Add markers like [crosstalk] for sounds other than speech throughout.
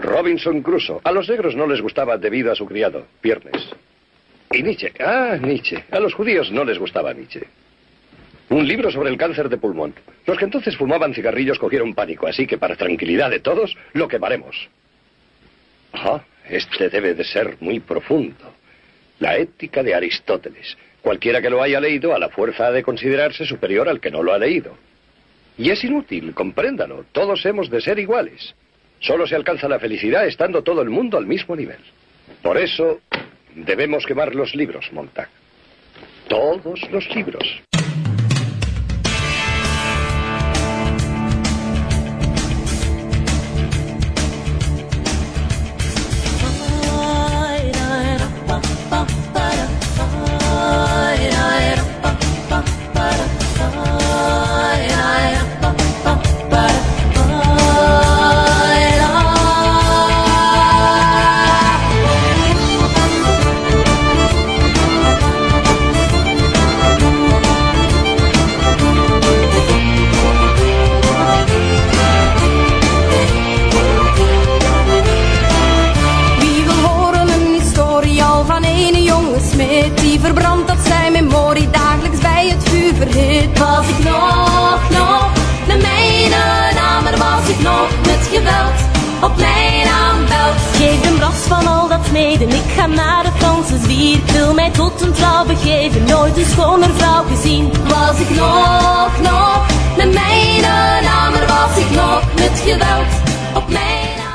Robinson Crusoe. A los negros no les gustaba debido a su criado, Viernes. Y Nietzsche. Ah, Nietzsche. A los judíos no les gustaba Nietzsche. Un libro sobre el cáncer de pulmón. Los que entonces fumaban cigarrillos cogieron pánico, así que para tranquilidad de todos, lo quemaremos. Ah, este debe de ser muy profundo. La ética de Aristóteles. Cualquiera que lo haya leído a la fuerza ha de considerarse superior al que no lo ha leído. Y es inútil, compréndalo. Todos hemos de ser iguales. Solo se alcanza la felicidad estando todo el mundo al mismo nivel. Por eso debemos quemar los libros, Montag. Todos los libros.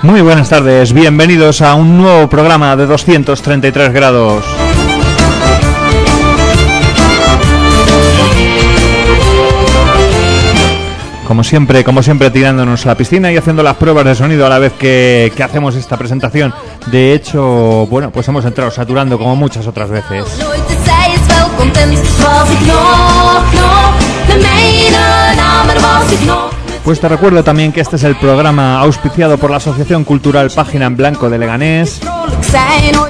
Muy buenas tardes, bienvenidos a un nuevo programa de 233 grados. Como siempre, como siempre tirándonos a la piscina y haciendo las pruebas de sonido a la vez que hacemos esta presentación. De hecho, bueno, pues hemos entrado saturando como muchas otras veces. Pues te recuerdo también que este es el programa auspiciado por la Asociación Cultural Página en Blanco de Leganés.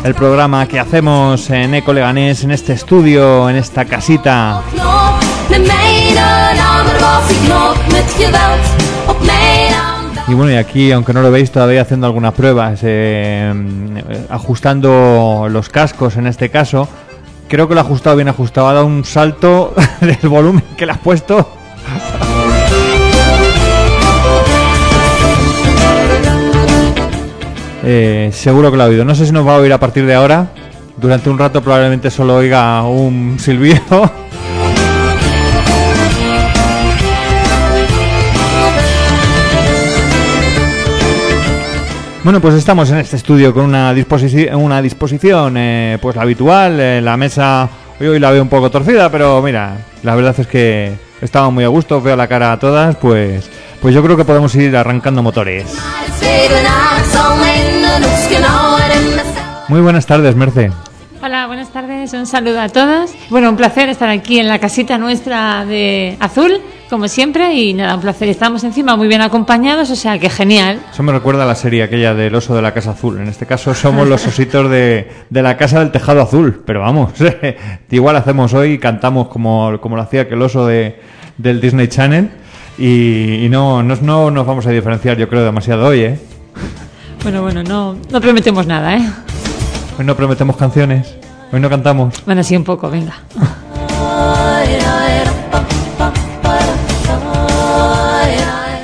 El programa que hacemos en Eco Leganés, en este estudio, en esta casita. Y bueno, y aquí, aunque no lo veis, todavía haciendo algunas pruebas, eh, ajustando los cascos en este caso. Creo que lo ha ajustado bien ajustado, ha dado un salto [laughs] del volumen que le has puesto. [laughs] Eh, seguro que lo ha oído. No sé si nos va a oír a partir de ahora. Durante un rato probablemente solo oiga un silbido. [laughs] Bueno, pues estamos en este estudio con una, disposici- una disposición eh, pues la habitual. eh, la mesa hoy, hoy la veo un poco torcida, pero mira, la verdad es que estamos muy a gusto, veo la cara a todas, pues, pues yo creo que podemos ir arrancando motores. Muy buenas tardes, Merce. Hola, buenas tardes, un saludo a todos. Bueno, un placer estar aquí en la casita nuestra de azul, como siempre, y nada, un placer. Estamos encima muy bien acompañados, o sea que genial. Eso me recuerda a la serie aquella del oso de la casa azul. En este caso somos los ositos de, de la casa del tejado azul. Pero vamos, [laughs] igual hacemos hoy, cantamos como, como lo hacía aquel oso de, del Disney Channel. Y, y no, no, no nos vamos a diferenciar, yo creo, demasiado hoy, ¿eh? Bueno, bueno, no, no prometemos nada, ¿eh? Hoy no prometemos canciones, hoy no cantamos. Bueno, sí, un poco, venga.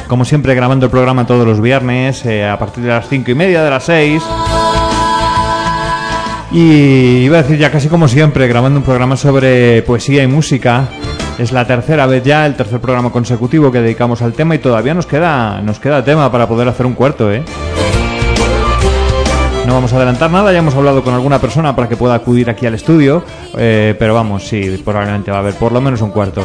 Como siempre, grabando el programa todos los viernes, eh, a partir de las cinco y media, de las 6. Y iba a decir ya casi como siempre, grabando un programa sobre poesía y música. Es la tercera vez ya, el tercer programa consecutivo que dedicamos al tema y todavía nos queda, nos queda tema para poder hacer un cuarto, ¿eh? No vamos a adelantar nada, ya hemos hablado con alguna persona para que pueda acudir aquí al estudio, eh, pero vamos, sí, probablemente va a haber por lo menos un cuarto.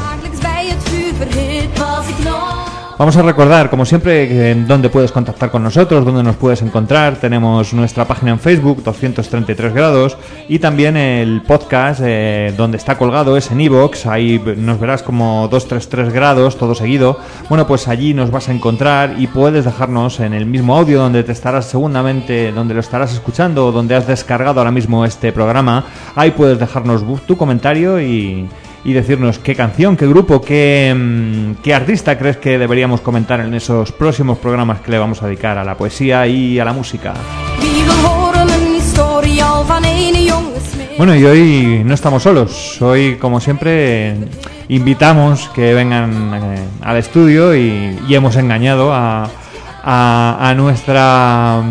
Vamos a recordar, como siempre, en dónde puedes contactar con nosotros, dónde nos puedes encontrar. Tenemos nuestra página en Facebook, 233 grados, y también el podcast eh, donde está colgado es en iVoox. Ahí nos verás como 233 grados, todo seguido. Bueno, pues allí nos vas a encontrar y puedes dejarnos en el mismo audio donde te estarás segundamente, donde lo estarás escuchando donde has descargado ahora mismo este programa. Ahí puedes dejarnos tu comentario y y decirnos qué canción, qué grupo, qué, mm, qué artista crees que deberíamos comentar en esos próximos programas que le vamos a dedicar a la poesía y a la música. Bueno, y hoy no estamos solos. Hoy, como siempre, invitamos que vengan eh, al estudio y, hemos engañado a, a- a nuestra...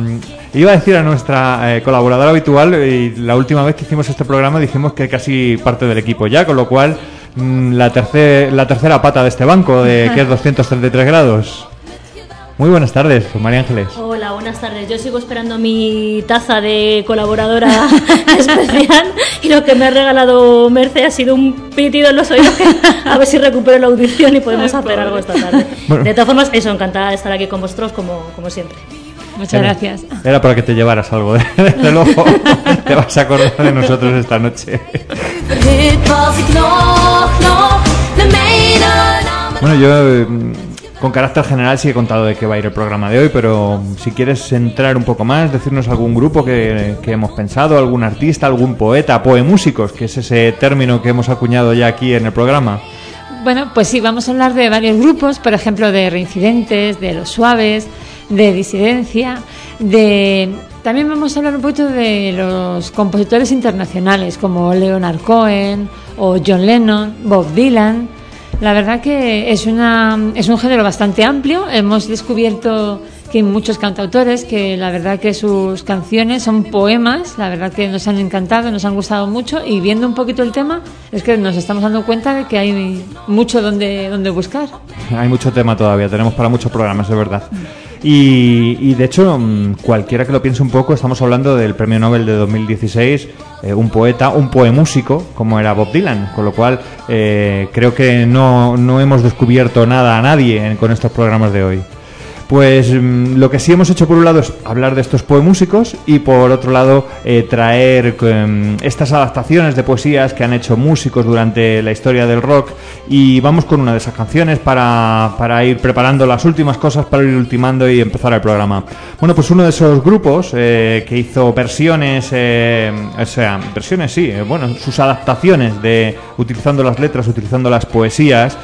Iba a decir a nuestra eh, colaboradora habitual y la última vez que hicimos este programa dijimos que casi parte del equipo ya, con lo cual mm, la, tercer- la tercera pata de este banco, de, que es 233 grados. Muy buenas tardes, María Ángeles. Hola, buenas tardes. Yo sigo esperando mi taza de colaboradora [laughs] especial y lo que me ha regalado Merce ha sido un pitido en los oídos que a ver si recupero la audición y podemos hacer algo esta tarde. Bueno. De todas formas, eso, encantada de estar aquí con vosotros como, como siempre. Muchas Era- gracias. Era para que te llevaras algo, [laughs] desde luego. te vas a acordar de nosotros esta noche. De. Bueno, yo eh, con carácter general sí he contado de qué va a ir el programa de hoy, pero si quieres entrar un poco más, decirnos algún grupo que, que hemos pensado, algún artista, algún poeta, poemúsicos, que es ese término que hemos acuñado ya aquí en el programa. Bueno, pues sí, vamos a hablar de varios grupos, por ejemplo, de reincidentes, de los suaves, de disidencia, de... También vamos a hablar un poquito de los compositores internacionales como Leonard Cohen o John Lennon, Bob Dylan. La verdad que es, una, es un género bastante amplio. Hemos descubierto que hay muchos cantautores que la verdad que sus canciones son poemas, la verdad que nos han encantado, nos han gustado mucho y viendo un poquito el tema es que nos estamos dando cuenta de que hay mucho donde, donde buscar. Hay mucho tema todavía, tenemos para muchos programas, es verdad. Y, y, de hecho, mm, cualquiera que lo piense un poco, estamos hablando del premio Nobel de 2016, eh, un poeta, un poemúsico, como era Bob Dylan, con lo cual eh, creo que no, no hemos descubierto nada a nadie en- con estos programas de hoy. Pues mm, lo que sí hemos hecho por un lado es hablar de estos poemúsicos y por otro lado eh, traer mm, estas adaptaciones de poesías que han hecho músicos durante la historia del rock y vamos con una de esas canciones para, para ir preparando las últimas cosas para ir ultimando y empezar el programa. Bueno, pues uno de esos grupos eh, que hizo versiones, eh, o sea, versiones sí, bueno, sus adaptaciones de utilizando las letras, utilizando las poesías,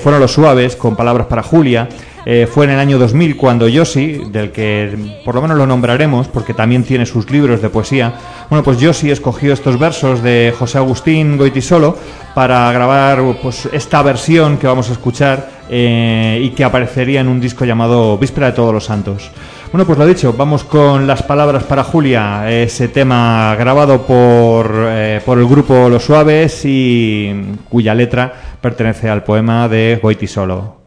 fueron los suaves con palabras para Julia. Eh, fue en el año 2000 cuando Yossi, del que por lo menos lo nombraremos porque también tiene sus libros de poesía, bueno, pues Yossi escogió estos versos de José Agustín Goitisolo para grabar pues esta versión que vamos a escuchar eh, y que aparecería en un disco llamado Víspera de Todos los Santos. Bueno, pues lo dicho, vamos con las palabras para Julia, ese tema grabado por, eh, por el grupo Los Suaves y cuya letra pertenece al poema de Goitisolo.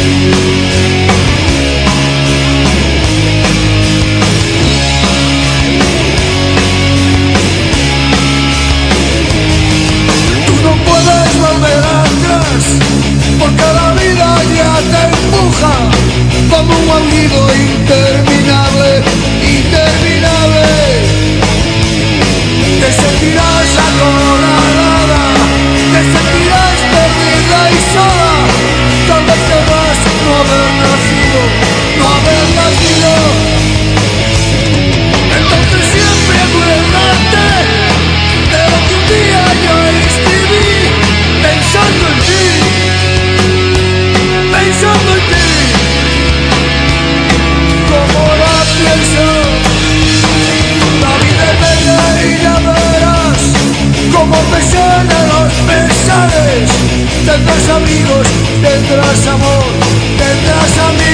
Tú tendrás amigos, tendrás amor, tendrás amigos.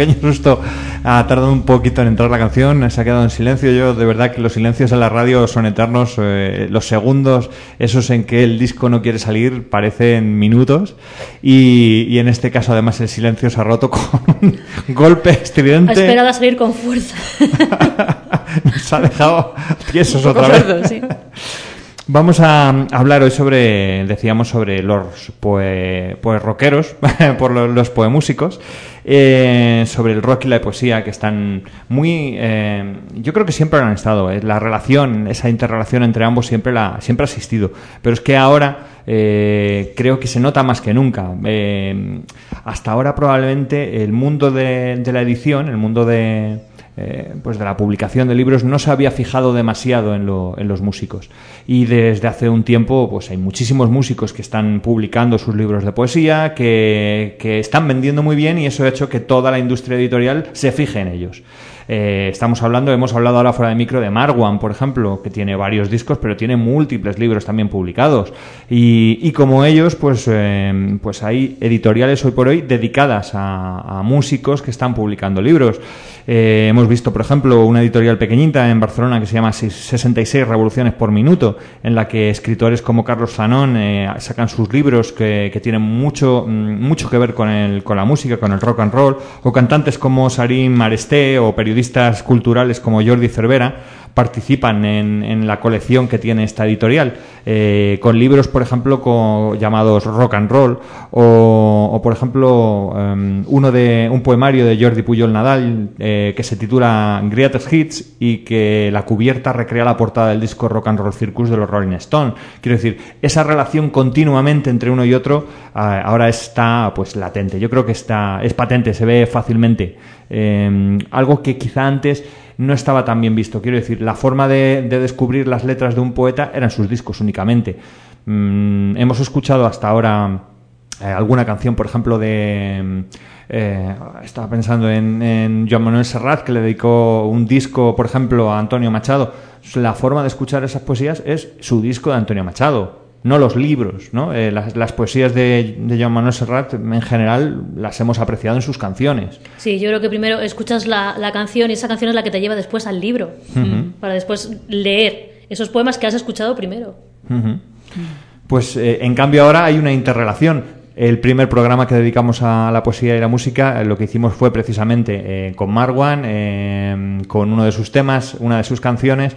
Pequeño susto. Ha tardado un poquito en entrar la canción, se ha quedado en silencio. Yo, de verdad, que los silencios en la radio son eternos. eh, los segundos, esos en que el disco no quiere salir, parecen minutos. Y, y en este caso, además, el silencio se ha roto con un [laughs] golpe Ha estridente. esperado a salir con fuerza. [laughs] Nos ha dejado tiesos otra vez. sordo, sí. Vamos a hablar hoy sobre, decíamos, sobre los poe, pues rockeros, [laughs] por lo- los poemúsicos, eh, sobre el rock y la poesía, que están muy... eh, yo creo que siempre han estado, eh, la relación, esa interrelación entre ambos siempre, la, siempre ha existido, pero es que ahora eh, creo que se nota más que nunca. Eh, hasta ahora probablemente el mundo de la edición, el mundo de eh, pues de la publicación de libros no se había fijado demasiado en, lo- en los músicos. Y desde hace un tiempo pues hay muchísimos músicos que están publicando sus libros de poesía que, que están vendiendo muy bien y eso ha hecho que toda la industria editorial se fije en ellos Eh, estamos hablando, hemos hablado ahora fuera de micro de Marwan, por ejemplo, que tiene varios discos, pero tiene múltiples libros también publicados. Y, y como ellos, pues, eh, pues hay editoriales hoy por hoy dedicadas a, a músicos que están publicando libros. Eh, hemos visto, por ejemplo, una editorial pequeñita en Barcelona que se llama 66 Revoluciones por Minuto, en la que escritores como Carlos Zanón eh, sacan sus libros que, que tienen mucho, mm, mucho que ver con, el, con la música, con el rock and roll, o cantantes como Sarim Maresté o periodistas culturales como Jordi Cervera participan en, en la colección que tiene esta editorial, eh, con libros, por ejemplo, co- llamados Rock and Roll, o, por ejemplo, em, uno de un poemario de Jordi Pujol Nadal eh, que se titula Greatest Hits y que la cubierta recrea la portada del disco Rock and Roll Circus de los Rolling Stone. Quiero decir, esa relación continuamente entre uno y otro ah, ahora está pues latente. Yo creo que está es patente, se ve fácilmente. Em, algo que quizá antes no estaba tan bien visto. Quiero decir, la forma de, de descubrir las letras de un poeta eran sus discos únicamente. Mm, hemos escuchado hasta ahora eh, alguna canción, por ejemplo, de... mm, eh, estaba pensando en, en Joan Manuel Serrat, que le dedicó un disco, por ejemplo, a Antonio Machado. La forma de escuchar esas poesías es su disco de Antonio Machado, no los libros. ¿no? Eh, las, las poesías de, de Joan Manuel Serrat, en general, las hemos apreciado en sus canciones. Sí, yo creo que primero escuchas la, la canción y esa canción es la que te lleva después al libro, para después leer esos poemas que has escuchado primero. Pues eh, en cambio ahora hay una interrelación. El primer programa que dedicamos a la poesía y la música, eh, lo que hicimos fue precisamente eh, con Marwan, con uno de sus temas, una de sus canciones.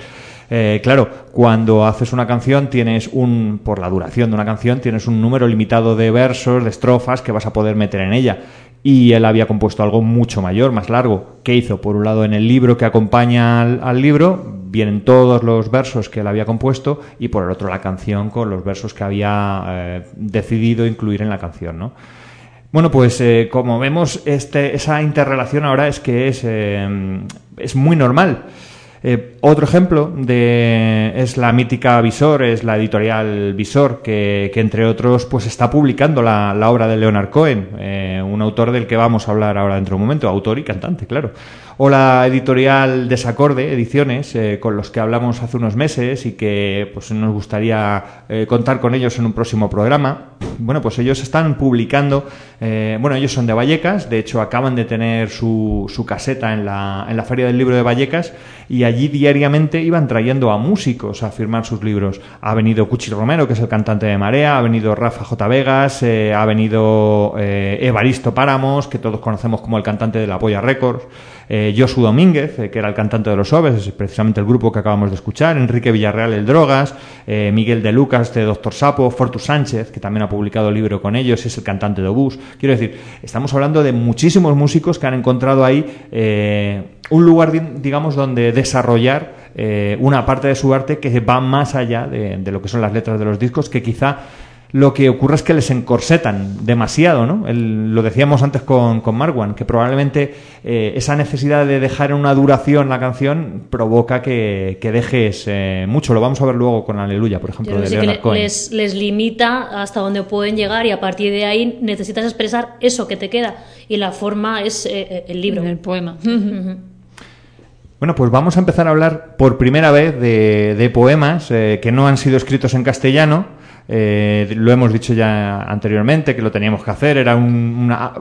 Eh, claro, cuando haces una canción tienes un, por la duración de una canción, tienes un número limitado de versos, de estrofas que vas a poder meter en ella. Y él había compuesto algo mucho mayor, más largo. ¿Qué hizo? Por un lado, en el libro que acompaña al, libro, vienen todos los versos que él había compuesto y por el otro la canción con los versos que había eh, decidido incluir en la canción, ¿no? Bueno, pues eh, como vemos, este, esa interrelación ahora es que es, es muy normal. Eh, otro ejemplo de, es la mítica Visor, es la editorial Visor, que, entre otros pues está publicando la, la obra de Leonard Cohen, eh, un autor del que vamos a hablar ahora dentro de un momento, autor y cantante, claro. O la editorial Desacorde Ediciones, eh, con los que hablamos hace unos meses y que pues nos gustaría eh, contar con ellos en un próximo programa. Bueno, pues ellos están publicando, eh, bueno, ellos son de Vallecas, de hecho acaban de tener su, su caseta en la, en la Feria del Libro de Vallecas y allí diariamente iban trayendo a músicos a firmar sus libros. Ha venido Cuchi Romero, que es el cantante de Marea, ha venido Rafa J. Vegas, ha venido Evaristo Páramos, que todos conocemos como el cantante de la Polla Records, eh, Josu Domínguez, eh, que era el cantante de los Oves, es precisamente el grupo que acabamos de escuchar, Enrique Villarreal, el Drogas, eh, Miguel de Lucas, de Doctor Sapo, Fortus Sánchez, que también ha publicado el libro con ellos, es el cantante de Obús. Quiero decir, estamos hablando de muchísimos músicos que han encontrado ahí eh, un lugar, di- digamos, donde desarrollar una parte de su arte que va más allá de lo que son las letras de los discos, que quizá lo que ocurre es que les encorsetan demasiado, ¿no? El- lo decíamos antes con, con Marwan, que probablemente eh, esa necesidad de dejar en una duración la canción provoca que, que dejes eh, mucho. Lo vamos a ver luego con Aleluya, por ejemplo, de sí que Leonard le- Cohen. les, les limita hasta donde pueden llegar y a partir de ahí necesitas expresar eso que te queda y la forma es eh, eh, el libro. El poema. [laughs] Bueno, pues vamos a empezar a hablar por primera vez de, de poemas eh, que no han sido escritos en castellano. Eh, lo hemos dicho ya anteriormente que lo teníamos que hacer, era un, una-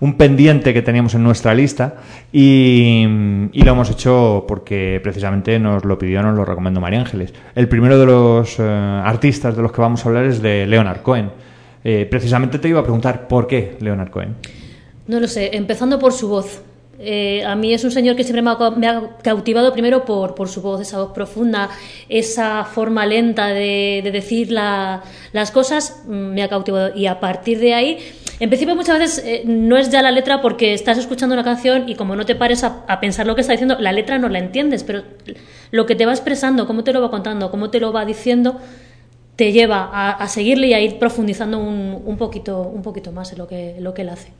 un pendiente que teníamos en nuestra lista y, lo hemos hecho porque precisamente nos lo pidió, nos lo recomendó María Ángeles. El primero de los eh, artistas de los que vamos a hablar es de Leonard Cohen. Eh, precisamente te iba a preguntar por qué Leonard Cohen. No lo sé, empezando por su voz. Eh, a mí es un señor que siempre me ha, me ha cautivado primero por, por su voz, esa voz profunda, esa forma lenta de, de decir la- las cosas, mm, me ha cautivado. Y a partir de ahí, en principio muchas veces eh, no es ya la letra porque estás escuchando una canción y como no te pares a, pensar lo que está diciendo, la letra no la entiendes, pero lo que te va expresando, cómo te lo va contando, cómo te lo va diciendo, te lleva a, seguirle y a ir profundizando un, un poquito, un poquito más en lo que, lo que él hace.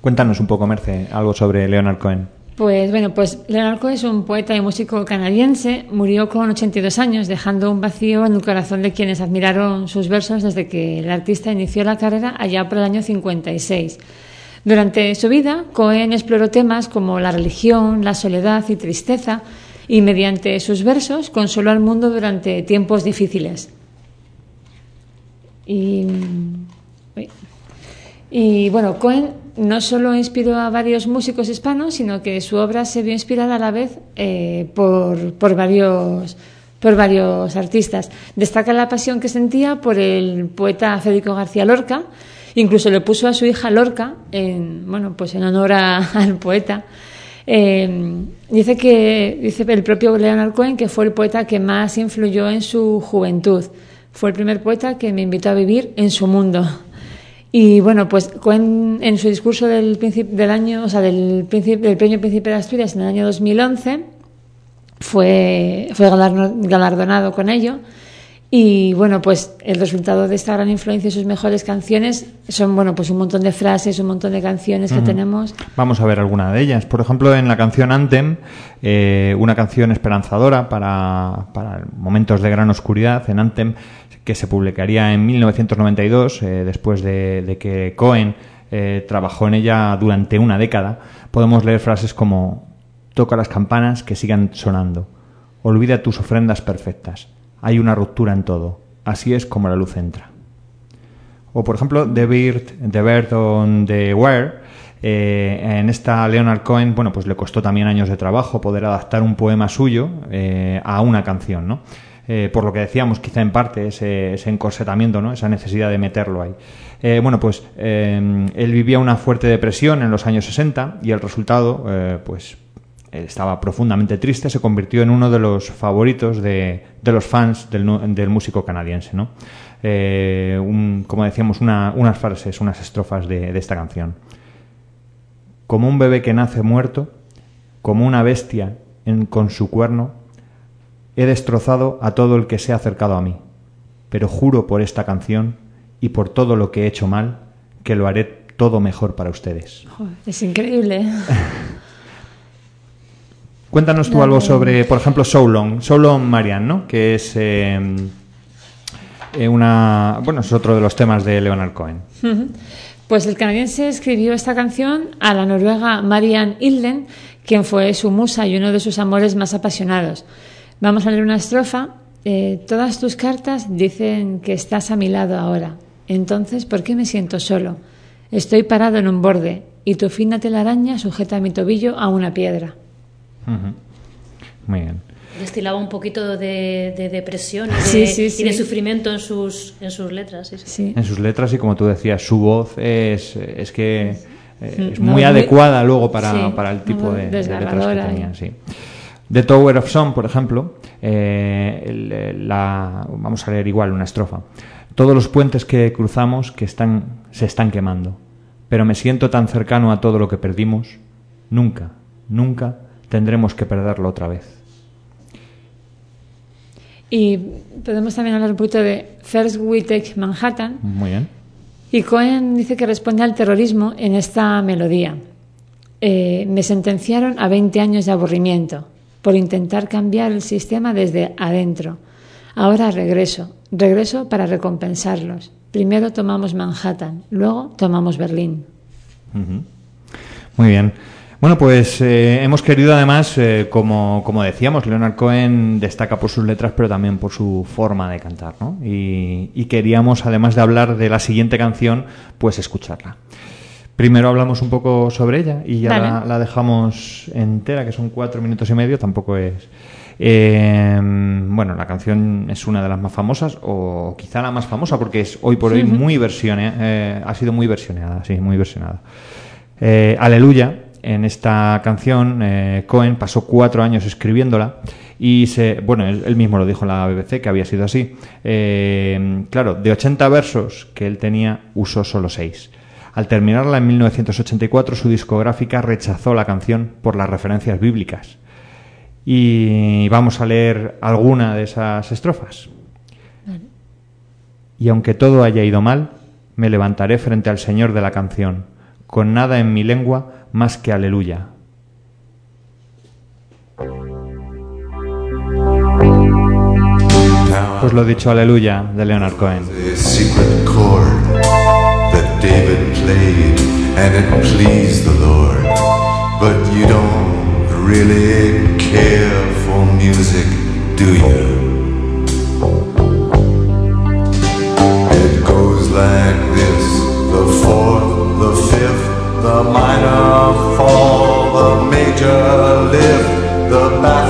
Cuéntanos un poco, Merce, algo sobre Leonard Cohen. Pues bueno, pues Leonard Cohen es un poeta y músico canadiense. Murió con 82 años, dejando un vacío en el corazón de quienes admiraron sus versos desde que el artista inició la carrera allá por el año 56. Durante su vida, Cohen exploró temas como la religión, la soledad y tristeza, y mediante sus versos consoló al mundo durante tiempos difíciles. Y, bueno, Cohen no solo inspiró a varios músicos hispanos, sino que su obra se vio inspirada a la vez eh, por, por varios por varios artistas. Destaca la pasión que sentía por el poeta Federico García Lorca, incluso le puso a su hija Lorca en bueno pues en honor [laughs] al poeta. Eh, dice que dice el propio Leonard Cohen que fue el poeta que más influyó en su juventud. Fue el primer poeta que me invitó a vivir en su mundo. Y bueno, pues en su discurso del del año, o sea, del, del Premio Príncipe de Asturias en el año 2011 fue, fue galardo- galardonado con ello Y bueno, pues el resultado de esta gran influencia y sus mejores canciones son, bueno, pues un montón de frases, un montón de canciones que tenemos. Vamos a ver alguna de ellas. Por ejemplo, en la canción Anthem, eh, una canción esperanzadora para, para momentos de gran oscuridad, en Anthem, que se publicaría en 1992, eh, después de, que Cohen eh, trabajó en ella durante una década, podemos leer frases como toca las campanas que sigan sonando, olvida tus ofrendas perfectas, hay una ruptura en todo, así es como la luz entra. O por ejemplo, The Bird, the Bird on the Wire, eh, en esta Leonard Cohen, bueno, pues le costó también años de trabajo poder adaptar un poema suyo a una canción, ¿no? Eh, por lo que decíamos, quizá en parte ese, encorsetamiento, ¿no? Esa necesidad de meterlo ahí. Eh, bueno, pues eh, él vivía una fuerte depresión en los años 60 y el resultado, pues estaba profundamente triste, se convirtió en uno de los favoritos de, los fans del, músico canadiense, ¿no? Como decíamos, una- unas frases, unas estrofas de, esta canción. Como un bebé que nace muerto, como una bestia con su cuerno, he destrozado a todo el que se ha acercado a mí, pero juro por esta canción y por todo lo que he hecho mal, que lo haré todo mejor para ustedes. Es increíble. [laughs] Cuéntanos tú algo sobre, por ejemplo, So Long, So Long Marianne, ¿no? Que es eh, eh, una, bueno, es otro de los temas de Leonard Cohen. Pues el canadiense escribió esta canción a la noruega Marianne Hilden, quien fue su musa y uno de sus amores más apasionados. Vamos a leer una estrofa. Eh, Todas tus cartas dicen que estás a mi lado ahora. Entonces, ¿por qué me siento solo? Estoy parado en un borde y tu fina telaraña sujeta mi tobillo a una piedra. Muy bien. Destilaba un poquito de, de depresión y de, Sí, sí, y sí. de sufrimiento en sus, en sus letras. sí, sí. Sí. En sus letras y como tú decías, su voz es, es que eh, es No, muy muy- adecuada luego para, Sí, para el tipo de, de letras que tenía. Sí. The Tower of Song, por ejemplo, eh, el- la, vamos a leer igual una estrofa. Todos los puentes que cruzamos que están, se están quemando, pero me siento tan cercano a todo lo que perdimos, nunca, nunca tendremos que perderlo otra vez. Y podemos también hablar un poquito de First We Take Manhattan. Muy bien. Y Cohen dice que responde al terrorismo en esta melodía. Eh, me sentenciaron a 20 años de aburrimiento por intentar cambiar el sistema desde adentro. Ahora regreso, regreso para recompensarlos. Primero tomamos Manhattan, luego tomamos Berlín. Muy bien. Bueno, pues eh, hemos querido además, eh, como, como decíamos, Leonard Cohen destaca por sus letras, pero también por su forma de cantar, ¿no? Y, y queríamos, además de hablar de la siguiente canción, pues escucharla. Primero hablamos un poco sobre ella y ya la, la dejamos entera, que son cuatro minutos y medio, tampoco es... Eh, bueno, la canción es una de las más famosas, o quizá la más famosa, porque es hoy por hoy muy versione, eh, ha sido muy versioneada, sí, muy versionada. Eh, Aleluya, en esta canción, eh, Cohen pasó cuatro años escribiéndola y se, bueno, él, él mismo lo dijo en la BBC que había sido así. Eh, claro, de 80 versos que él tenía, usó solo seis. Al terminarla en 1984, su discográfica rechazó la canción por las referencias bíblicas. Y vamos a leer alguna de esas estrofas. Y aunque todo haya ido mal, me levantaré frente al Señor de la canción, con nada en mi lengua más que aleluya. Pues lo dicho, aleluya, de Leonard Cohen. David played, and it pleased the Lord. But you don't really care for music, do you? It goes like this the fourth, the fifth, the minor fall, the major lift, the baffled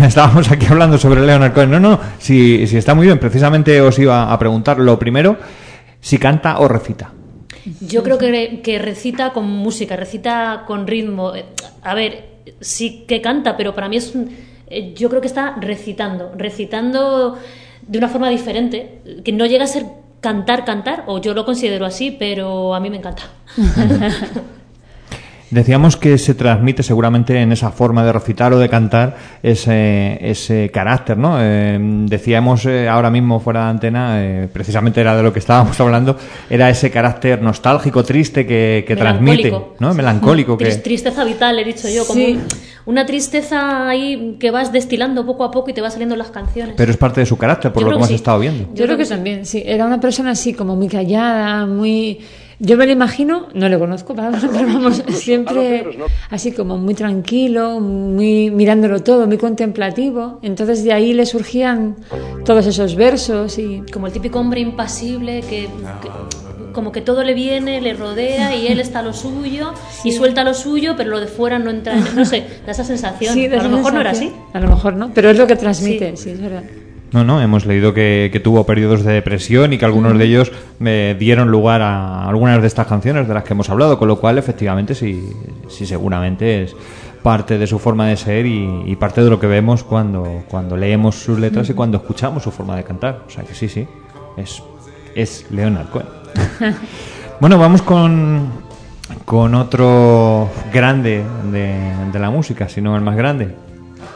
[laughs] estábamos aquí hablando sobre Leonard Cohen. No, no, si, si está muy bien. Precisamente os iba a preguntar lo primero, si canta o recita. Yo creo que, que recita con música, recita con ritmo. A ver, sí que canta, pero para mí es un- eh, yo creo que está recitando, recitando de una forma diferente, que no llega a ser cantar, cantar, o yo lo considero así, pero a mí me encanta. [laughs] Decíamos que se transmite seguramente en esa forma de recitar o de cantar ese, ese carácter, ¿no? Eh, decíamos eh, ahora mismo fuera de antena, eh, precisamente era de lo que estábamos [laughs] hablando, era ese carácter nostálgico, triste que, que transmite, Melancólico. ¿no? Melancólico. Que, Tris- Tristeza vital, he dicho yo, como Sí. una tristeza ahí que vas destilando poco a poco y te va saliendo las canciones. pero es parte de su carácter, por Yo lo que que hemos sí. estado viendo. Yo creo que también, sí. Era una persona así, como muy callada, muy... Yo me lo imagino, no lo conozco, [laughs] pero vamos, siempre así como muy tranquilo, muy mirándolo todo, muy contemplativo. Entonces de ahí le surgían todos esos versos y... como el típico hombre impasible que, que- como que todo le viene, le rodea y él está a lo suyo y suelta lo suyo, pero lo de fuera no entra, en- no sé, da esa sensación. Sí, de a lo mejor no era así. A lo mejor no, pero es lo que transmite, sí, es verdad. No, no, hemos leído que, que tuvo periodos de depresión y que algunos de ellos eh, dieron lugar a algunas de estas canciones de las que hemos hablado, con lo cual efectivamente sí, sí seguramente es parte de su forma de ser y, y parte de lo que vemos cuando, cuando leemos sus letras y cuando escuchamos su forma de cantar. O sea que sí, sí, es, es Leonard Cohen. [laughs] bueno, vamos con, con otro grande de, de la música, si no el más grande,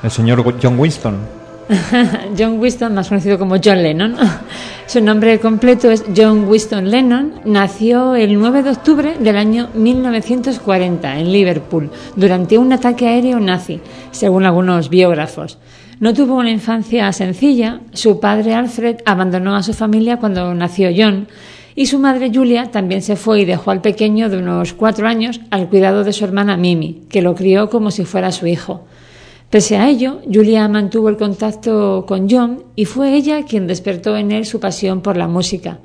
el señor John Winston. [laughs] John Winston, más conocido como John Lennon. [laughs] Su nombre completo es John Winston Lennon. Nació el 9 de octubre del año 1940 en Liverpool durante un ataque aéreo nazi, según algunos biógrafos. No tuvo una infancia sencilla. Su padre Alfred abandonó a su familia cuando nació John y su madre Julia también se fue y dejó al pequeño de unos cuatro años al cuidado de su hermana Mimi, que lo crió como si fuera su hijo. Pese a ello, Julia mantuvo el contacto con John y fue ella quien despertó en él su pasión por la música.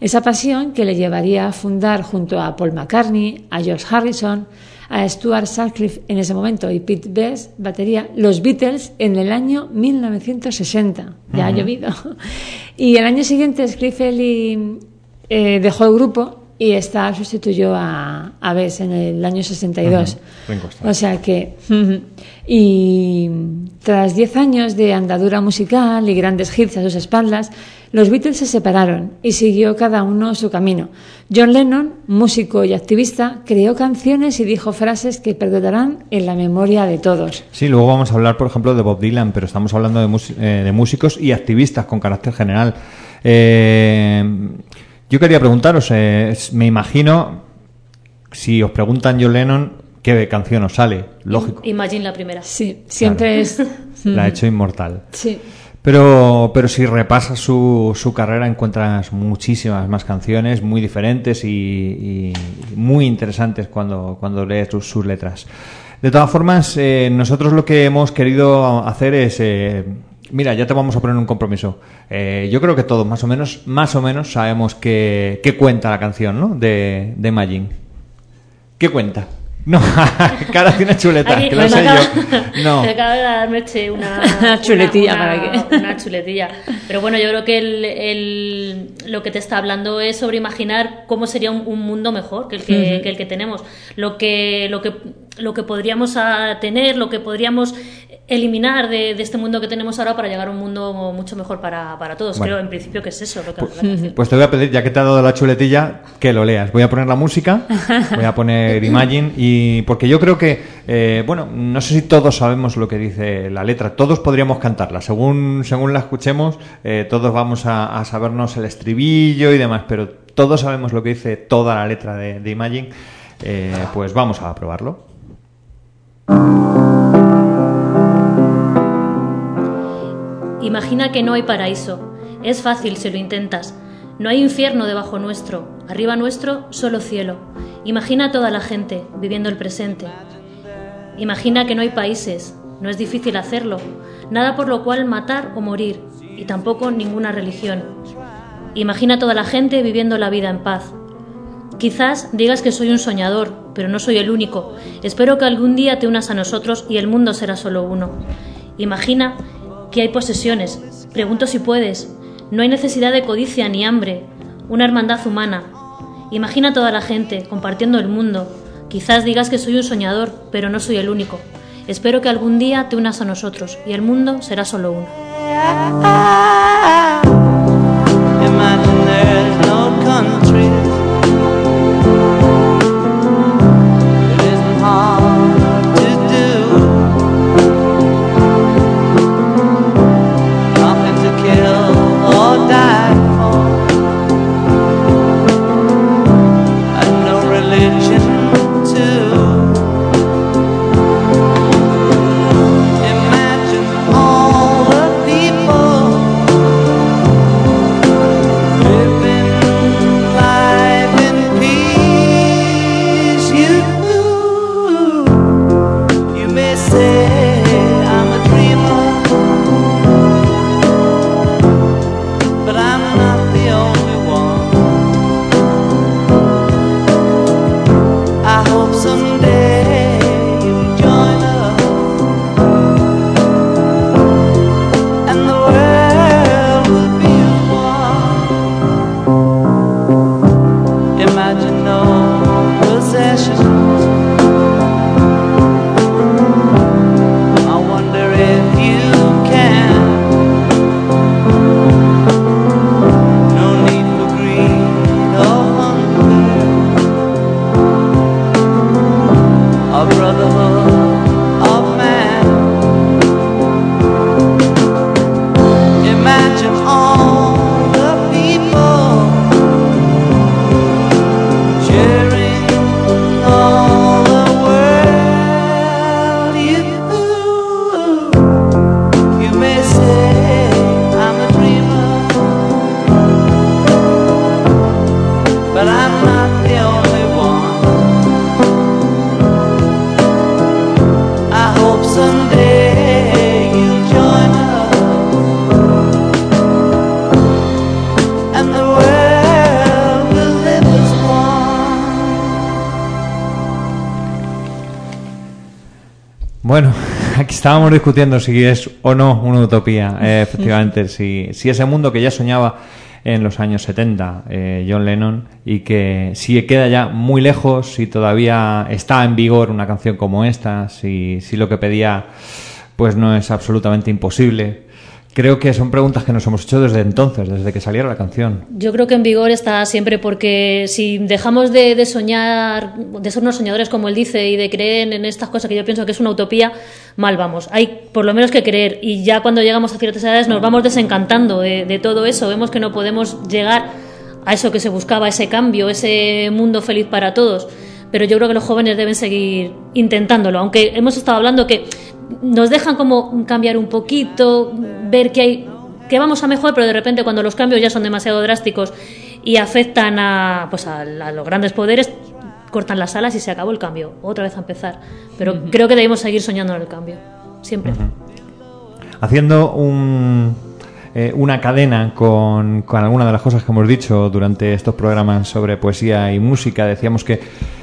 Esa pasión que le llevaría a fundar junto a Paul McCartney, a George Harrison, a Stuart Sutcliffe en ese momento y Pete Best, batería, los Beatles en el año 1960. Ya ha llovido. [laughs] Y el año siguiente Scriffel eh, dejó el grupo y Starr sustituyó a, a Bess en el año 62. Ringo Starr. O sea que. [laughs] Y tras 10 años de andadura musical y grandes hits a sus espaldas, los Beatles se separaron y siguió cada uno su camino. John Lennon, músico y activista, creó canciones y dijo frases que perdurarán en la memoria de todos. Sí, luego vamos a hablar, por ejemplo, de Bob Dylan, pero estamos hablando de, eh, de músicos y activistas con carácter general. Eh, yo quería preguntaros, eh, me imagino, si os preguntan John Lennon, ¿qué canción os sale? Lógico. Imagine la primera. Sí, siempre es. [laughs] La ha hecho inmortal. Sí. Pero, pero si repasas su, su carrera encuentras muchísimas más canciones muy diferentes y, y muy interesantes cuando, cuando lees sus, sus letras. De todas formas, eh, nosotros lo que hemos querido hacer es... eh, mira, ya te vamos a poner un compromiso. Eh, yo creo que todos más o menos, más o menos sabemos qué, qué cuenta la canción, ¿no? De, de Imagine. ¿Qué cuenta? No, [laughs] cara tiene chuleta, Aquí que lo sé acaba- yo. No. [laughs] me acaba de dar Merche [laughs] una, Una chuletilla, una- ¿para qué? Una chuletilla. Pero bueno, yo creo que el, el- lo que te está hablando es sobre imaginar cómo sería un, un mundo mejor que el que, que el que tenemos. Lo que, lo que, lo que podríamos ah, tener, lo que podríamos eliminar de, de este mundo que tenemos ahora para llegar a un mundo mucho mejor para, para todos. Bueno. Creo en principio que es eso lo que canción. Pues te voy a pedir, ya que te ha dado la chuletilla, que lo leas. Voy a poner la música, voy a poner [laughs] Imagine, y porque yo creo que, eh, bueno, no sé si todos sabemos lo que dice la letra, todos podríamos cantarla. Según, según la escuchemos, eh, todos vamos a, a sabernos el estribillo y demás, pero todos sabemos lo que dice toda la letra de, de Imagine. Eh, pues vamos a probarlo. Imagina que no hay paraíso. Es fácil si lo intentas. No hay infierno debajo nuestro. Arriba nuestro, solo cielo. Imagina a toda la gente viviendo el presente. Imagina que no hay países. No es difícil hacerlo. Nada por lo cual matar o morir. Y tampoco ninguna religión. Imagina a toda la gente viviendo la vida en paz. Quizás digas que soy un soñador, pero no soy el único. Espero que algún día te unas a nosotros y el mundo será solo uno. Imagina que hay posesiones. Pregunto si puedes. No hay necesidad de codicia ni hambre. Una hermandad humana. Imagina toda la gente compartiendo el mundo. Quizás digas que soy un soñador, pero no soy el único. Espero que algún día te unas a nosotros y el mundo será solo uno. No estábamos discutiendo si es o no una utopía, eh, efectivamente, si, si ese mundo que ya soñaba en los años 70 eh, John Lennon y que si queda ya muy lejos, si todavía está en vigor una canción como esta, si, si lo que pedía pues no es absolutamente imposible. Creo que son preguntas que nos hemos hecho desde entonces, desde que saliera la canción. Yo creo que en vigor está siempre porque si dejamos de, de soñar, de ser unos soñadores como él dice y de creer en estas cosas que yo pienso que es una utopía, mal vamos. Hay por lo menos que creer y ya cuando llegamos a ciertas edades nos vamos desencantando de, todo eso. Vemos que no podemos llegar a eso que se buscaba, ese cambio, ese mundo feliz para todos. Pero yo creo que los jóvenes deben seguir intentándolo, aunque hemos estado hablando que nos dejan como cambiar un poquito, ver que hay que vamos a mejor, pero de repente cuando los cambios ya son demasiado drásticos y afectan a pues a, a los grandes poderes cortan las alas y se acabó el cambio, otra vez a empezar. Pero creo que debemos seguir soñando en el cambio, siempre. haciendo un, eh, una cadena con, con algunas de las cosas que hemos dicho durante estos programas sobre poesía y música. Decíamos que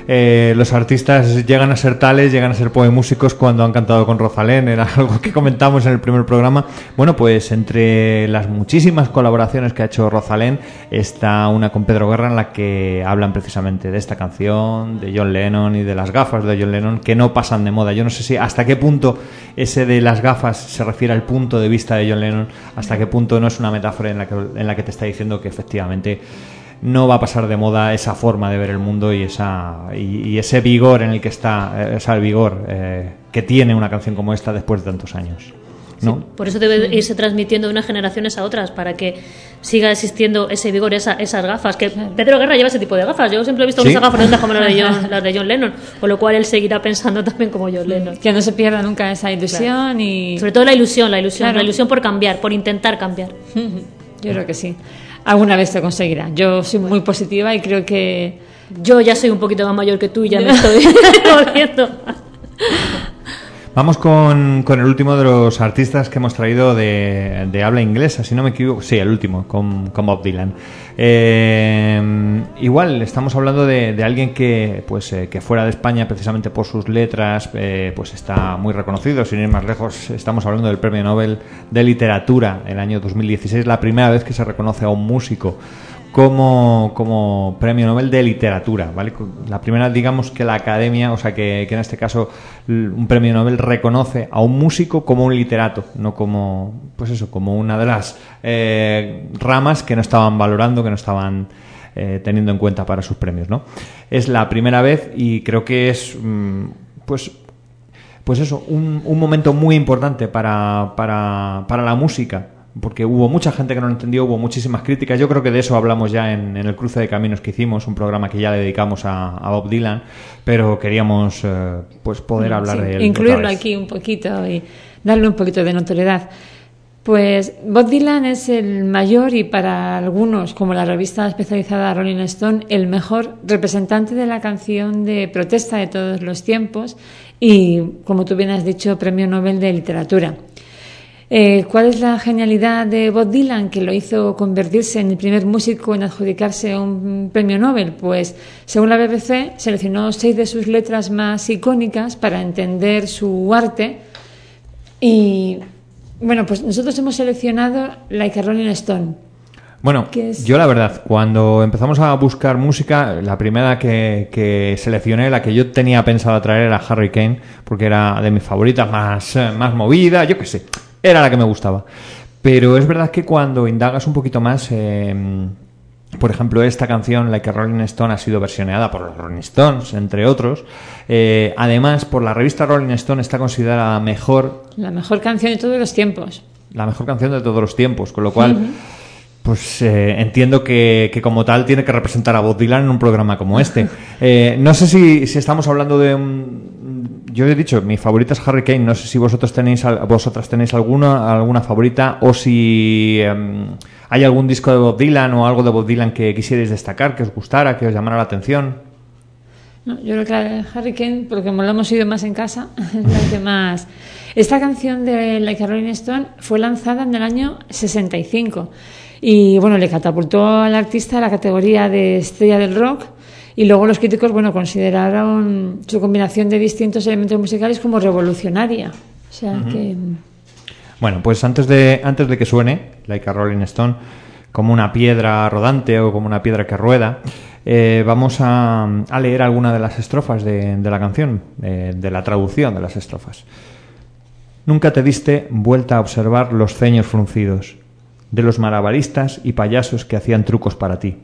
eh, los artistas llegan a ser tales, llegan a ser poemúsicos cuando han cantado con Rosalén, era [laughs] algo que comentamos en el primer programa. Bueno, pues entre las muchísimas colaboraciones que ha hecho Rosalén está una con Pedro Guerra en la que hablan precisamente de esta canción, de John Lennon y de las gafas de John Lennon que no pasan de moda. Yo no sé si hasta qué punto ese de las gafas se refiere al punto de vista de John Lennon, hasta qué punto no es una metáfora en la que, en la que te está diciendo que efectivamente no va a pasar de moda esa forma de ver el mundo y esa y, y ese vigor en el que está, eh, o sea, el vigor eh, que tiene una canción como esta después de tantos años. ¿no? Por eso debe irse transmitiendo de unas generaciones a otras, para que siga existiendo ese vigor, esa- esas gafas. Que Pedro Guerra lleva ese tipo de gafas. Yo siempre he visto Sí. esas gafas como las de, John, [laughs] las de John Lennon, con lo cual él seguirá pensando también como John Lennon. Que no se pierda nunca esa ilusión y Sobre todo la ilusión, la ilusión, Claro. la ilusión por cambiar, por intentar cambiar. [laughs] yo creo que sí. Alguna vez se conseguirá. Yo soy muy positiva y creo que Yo ya soy un poquito más mayor que tú y ya me [laughs] estoy volviendo. Vamos con, con el último de los artistas que hemos traído de, de habla inglesa, si no me equivoco. Sí, el último, con, con Bob Dylan. Eh, igual, estamos hablando de, de alguien que, pues, eh, que fuera de España, precisamente por sus letras, eh, pues está muy reconocido. Sin ir más lejos, estamos hablando del Premio Nobel de Literatura, el año 2016, la primera vez que se reconoce a un músico como, como premio Nobel de literatura, ¿vale? La primera, digamos, que la academia, o sea, que, que en este caso un premio Nobel reconoce a un músico como un literato, no como, pues eso, como una de las eh, ramas que no estaban valorando, que no estaban eh, teniendo en cuenta para sus premios, ¿no? Es la primera vez y creo que es, mm, pues, pues eso, un, un momento muy importante para, para, para la música, porque hubo mucha gente que no lo entendió, hubo muchísimas críticas. Yo creo que de eso hablamos ya en, en el cruce de caminos que hicimos, un programa que ya le dedicamos a, a Bob Dylan, pero queríamos eh, pues poder hablar sí, de él. incluirlo aquí un poquito y darle un poquito de notoriedad. Pues Bob Dylan es el mayor y para algunos, como la revista especializada Rolling Stone, el mejor representante de la canción de protesta de todos los tiempos y, como tú bien has dicho, Premio Nobel de Literatura. Eh, ¿Cuál es la genialidad de Bob Dylan que lo hizo convertirse en el primer músico en adjudicarse un premio Nobel? Pues, según la BBC, seleccionó seis de sus letras más icónicas para entender su arte y, bueno, pues nosotros hemos seleccionado Like a Rolling Stone. Bueno, es- yo la verdad, cuando empezamos a buscar música, la primera que, que seleccioné, la que yo tenía pensado traer era Harry Kane, porque era de mis favoritas, más, eh, más movida, yo qué sé, era la que me gustaba. Pero es verdad que cuando indagas un poquito más, eh, por ejemplo, esta canción, Like a Rolling Stone, ha sido versioneada por los Rolling Stones, entre otros. Eh, además, por la revista Rolling Stone está considerada mejor La mejor canción de todos los tiempos. la mejor canción de todos los tiempos, con lo cual, pues eh, entiendo que, que como tal tiene que representar a Bob Dylan en un programa como este. No sé si, si estamos hablando de un... Yo he dicho, mi favorita es Harry Kane, no sé si vosotros tenéis, vosotras tenéis alguna, alguna favorita o si em, hay algún disco de Bob Dylan o algo de Bob Dylan que quisierais destacar, que os gustara, que os llamara la atención. No, yo creo que la Harry Kane, porque lo hemos oído más en casa, [laughs] es la que más. Esta canción de Like a Rolling Stone fue lanzada en el año 65 y bueno, le catapultó al artista a la categoría de estrella del rock Y luego los críticos, bueno, consideraron su combinación de distintos elementos musicales como revolucionaria. O sea que. Bueno, pues antes de, antes de que suene, like a Rolling Stone, como una piedra rodante o como una piedra que rueda, eh, vamos a, a leer alguna de las estrofas de, de la canción, eh, de la traducción de las estrofas. Nunca te diste vuelta a observar los ceños fruncidos de los malabaristas y payasos que hacían trucos para ti.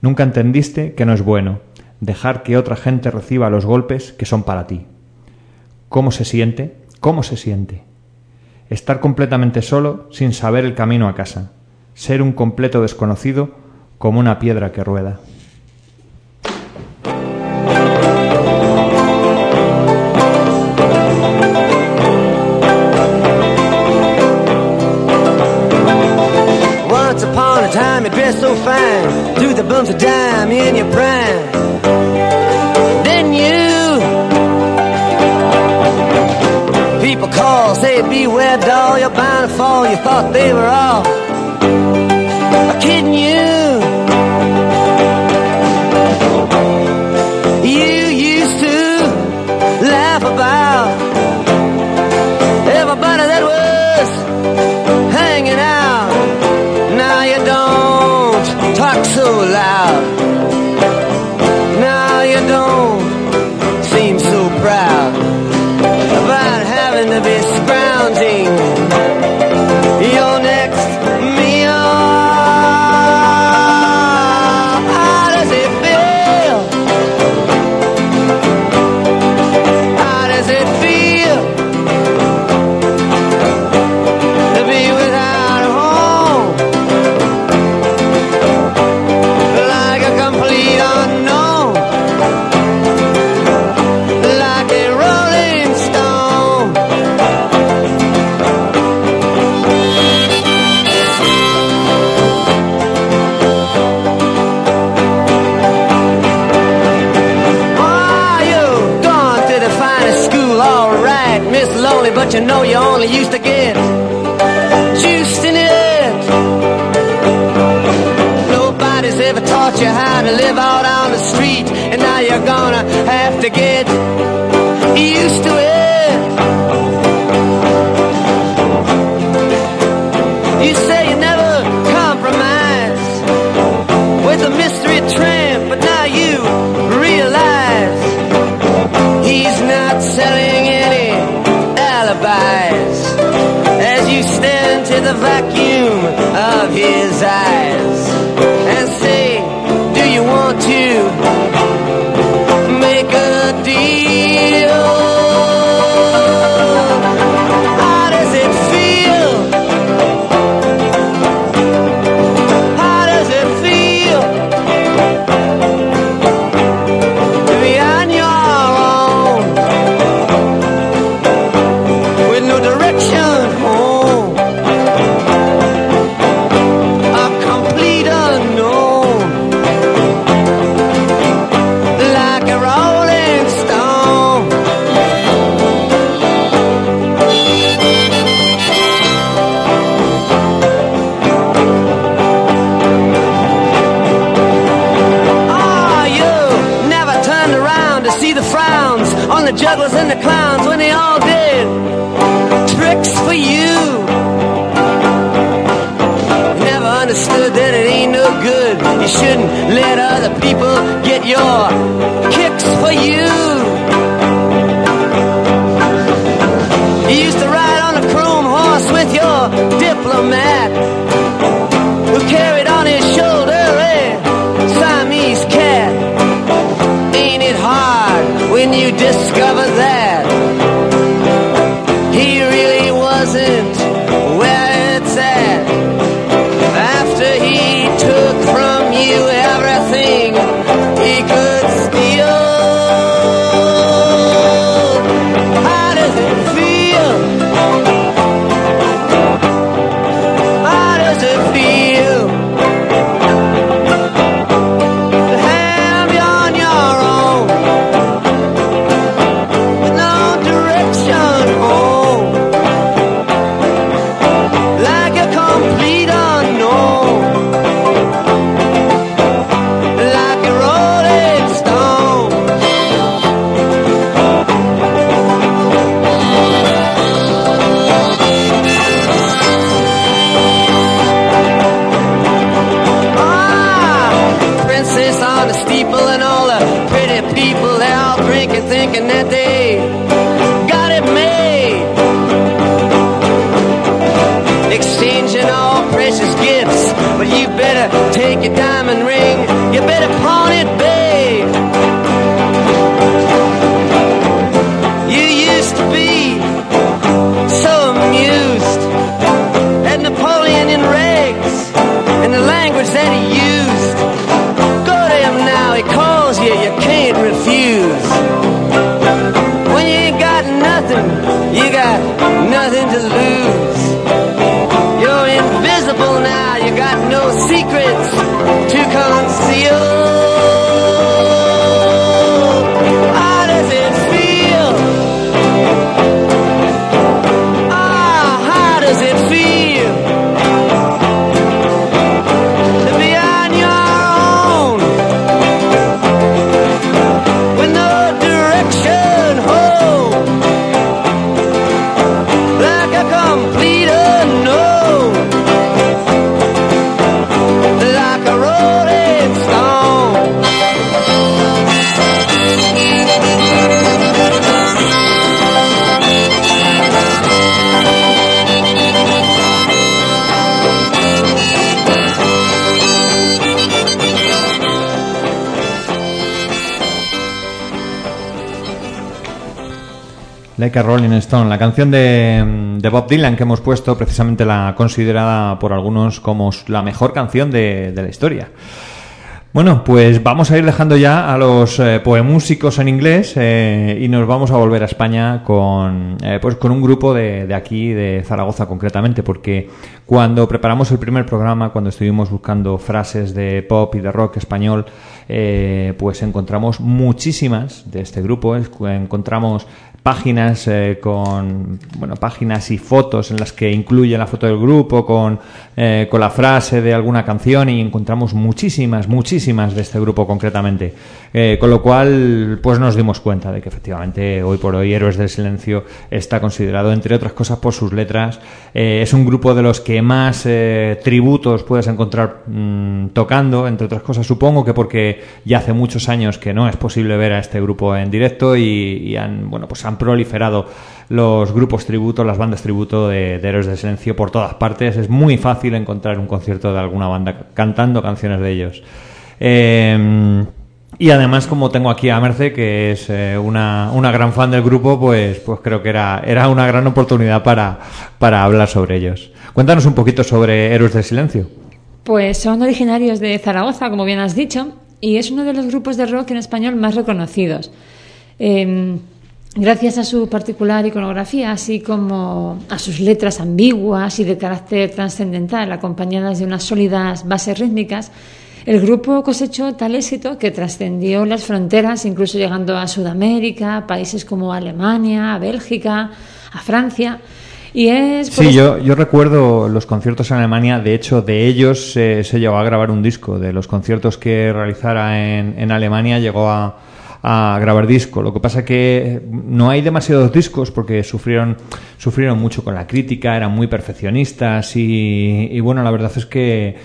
Nunca entendiste que no es bueno dejar que otra gente reciba los golpes que son para ti. ¿Cómo se siente? ¿Cómo se siente? Estar completamente solo sin saber el camino a casa. Ser un completo desconocido como una piedra que rueda. Once upon a time dressed so fine, the bumps of dime in your prime. Didn't you? People call, say beware doll, you're bound to fall. You thought they were all you know you only used to Like a Rolling Stone, la canción de, de Bob Dylan que hemos puesto, precisamente la considerada por algunos como la mejor canción de, de la historia. Bueno, pues vamos a ir dejando ya a los eh, poemúsicos en inglés eh, y nos vamos a volver a España con, eh, pues con un grupo de, de aquí, de Zaragoza concretamente, porque cuando preparamos el primer programa, cuando estuvimos buscando frases de pop y de rock español, eh, pues encontramos muchísimas de este grupo, encontramos páginas eh, con bueno páginas y fotos en las que incluye la foto del grupo con, eh, con la frase de alguna canción y encontramos muchísimas muchísimas de este grupo concretamente. Eh, con lo cual pues nos dimos cuenta de que efectivamente hoy por hoy Héroes del Silencio está considerado entre otras cosas por sus letras Eh, es un grupo de los que más eh, tributos puedes encontrar mm, tocando entre otras cosas supongo que porque ya hace muchos años que no es posible ver a este grupo en directo y, y han bueno pues han proliferado los grupos tributo, las bandas tributo de, Héroes del Silencio por todas partes. Es muy fácil encontrar un concierto de alguna banda cantando canciones de ellos. Eh, y además, como tengo aquí a Merce, que es eh, una, gran fan del grupo, pues, pues creo que era, una gran oportunidad para, hablar sobre ellos. Cuéntanos un poquito sobre Héroes del Silencio. Pues son originarios de Zaragoza, como bien has dicho, y es uno de los grupos de rock en español más reconocidos. Eh, gracias a su particular iconografía, así como a sus letras ambiguas y de carácter trascendental, acompañadas de unas sólidas bases rítmicas, el grupo cosechó tal éxito que trascendió las fronteras, incluso llegando a Sudamérica, países como Alemania, a Bélgica, a Francia. Y es Sí, yo recuerdo los conciertos en Alemania, de hecho de ellos eh, se llegó a grabar un disco, de los conciertos que realizara en, en Alemania llegó a, a grabar disco. Lo que pasa que no hay demasiados discos porque sufrieron, sufrieron mucho con la crítica, eran muy perfeccionistas y, y bueno, la verdad es que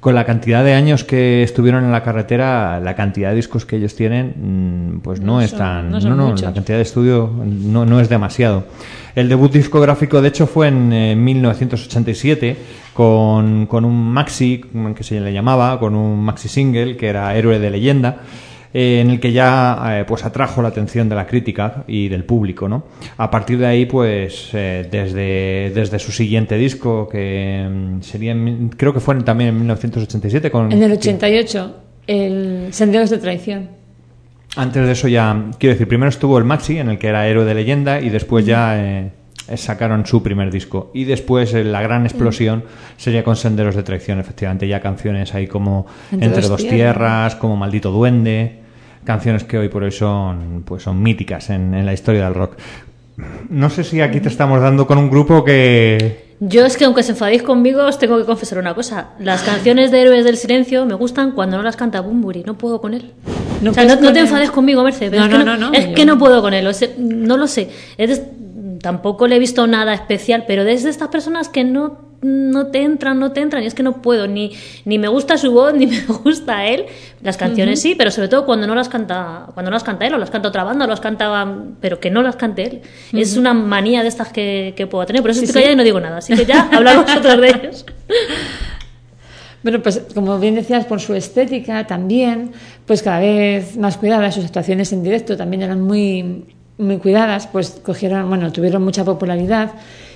con la cantidad de años que estuvieron en la carretera, la cantidad de discos que ellos tienen, mm, pues no, No es tan... no son no, no, la cantidad de estudio no, no es demasiado. El debut discográfico, de hecho, fue en eh, 1987 con, con un maxi, que se le llamaba, con un maxi single que era Héroe de Leyenda, eh, en el que ya eh, pues atrajo la atención de la crítica y del público, ¿no? A partir de ahí, pues eh, desde, desde su siguiente disco, que mm, sería, en creo que fue también en 1987 con... En el 88, el Senderos de Traición. Antes de eso ya, quiero decir, primero estuvo el Maxi, en el que era héroe de leyenda, y después ya sacaron su primer disco. Y después eh, la gran explosión sería con Senderos de Traición, efectivamente, ya canciones ahí como Entre Entre, dos dos tierras. tierras, como Maldito Duende, canciones que hoy por hoy son, pues son míticas en, en la historia del rock. No sé si aquí te estamos dando con un grupo que... Yo es que aunque se enfadéis conmigo, os tengo que confesar una cosa. Las canciones de Héroes del Silencio me gustan cuando no las canta Bumburi. No puedo con él. No o sea, no, no con te él. enfades conmigo, Mercedes. No, es que no, no, no, no, es yo- que no puedo con él. o sea, no lo sé. Es- tampoco le he visto nada especial, pero desde estas personas que no, no te entran, no te entran. Y es que no puedo. Ni, ni me gusta su voz, [laughs] ni me gusta él. Las canciones sí, pero sobre todo cuando no las canta cuando no las canta él, o las canta otra banda, o las canta... Pero que no las cante él. Es una manía de estas que, que puedo tener. Por eso Sí, estoy sí. callada y no digo nada. Así que ya, [laughs] hablad vosotros de ellos. Bueno, pues como bien decías, por su estética también, pues cada vez más cuidadas, sus actuaciones en directo también eran muy, muy cuidadas, pues cogieron, bueno, tuvieron mucha popularidad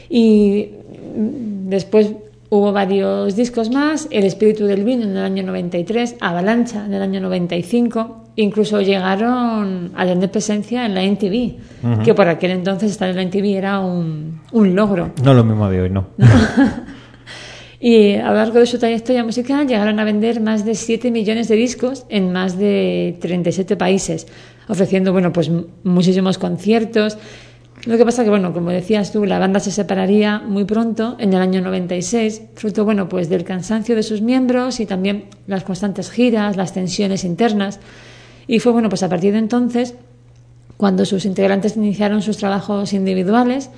y después Hubo varios discos más, El espíritu del vino en el año 93, Avalancha en el año 95, incluso llegaron a tener presencia en la NTV, que por aquel entonces estar en la NTV era un, un logro. No lo mismo de hoy, no. [laughs] Y a lo largo de su trayectoria musical llegaron a vender más de 7 millones de discos en más de 37 países, ofreciendo bueno, pues muchísimos conciertos. Lo que pasa que, bueno, como decías tú, la banda se separaría muy pronto, en el año 96, fruto bueno, pues del cansancio de sus miembros y también las constantes giras, las tensiones internas. Y fue bueno, pues a partir de entonces cuando sus integrantes iniciaron sus trabajos individuales,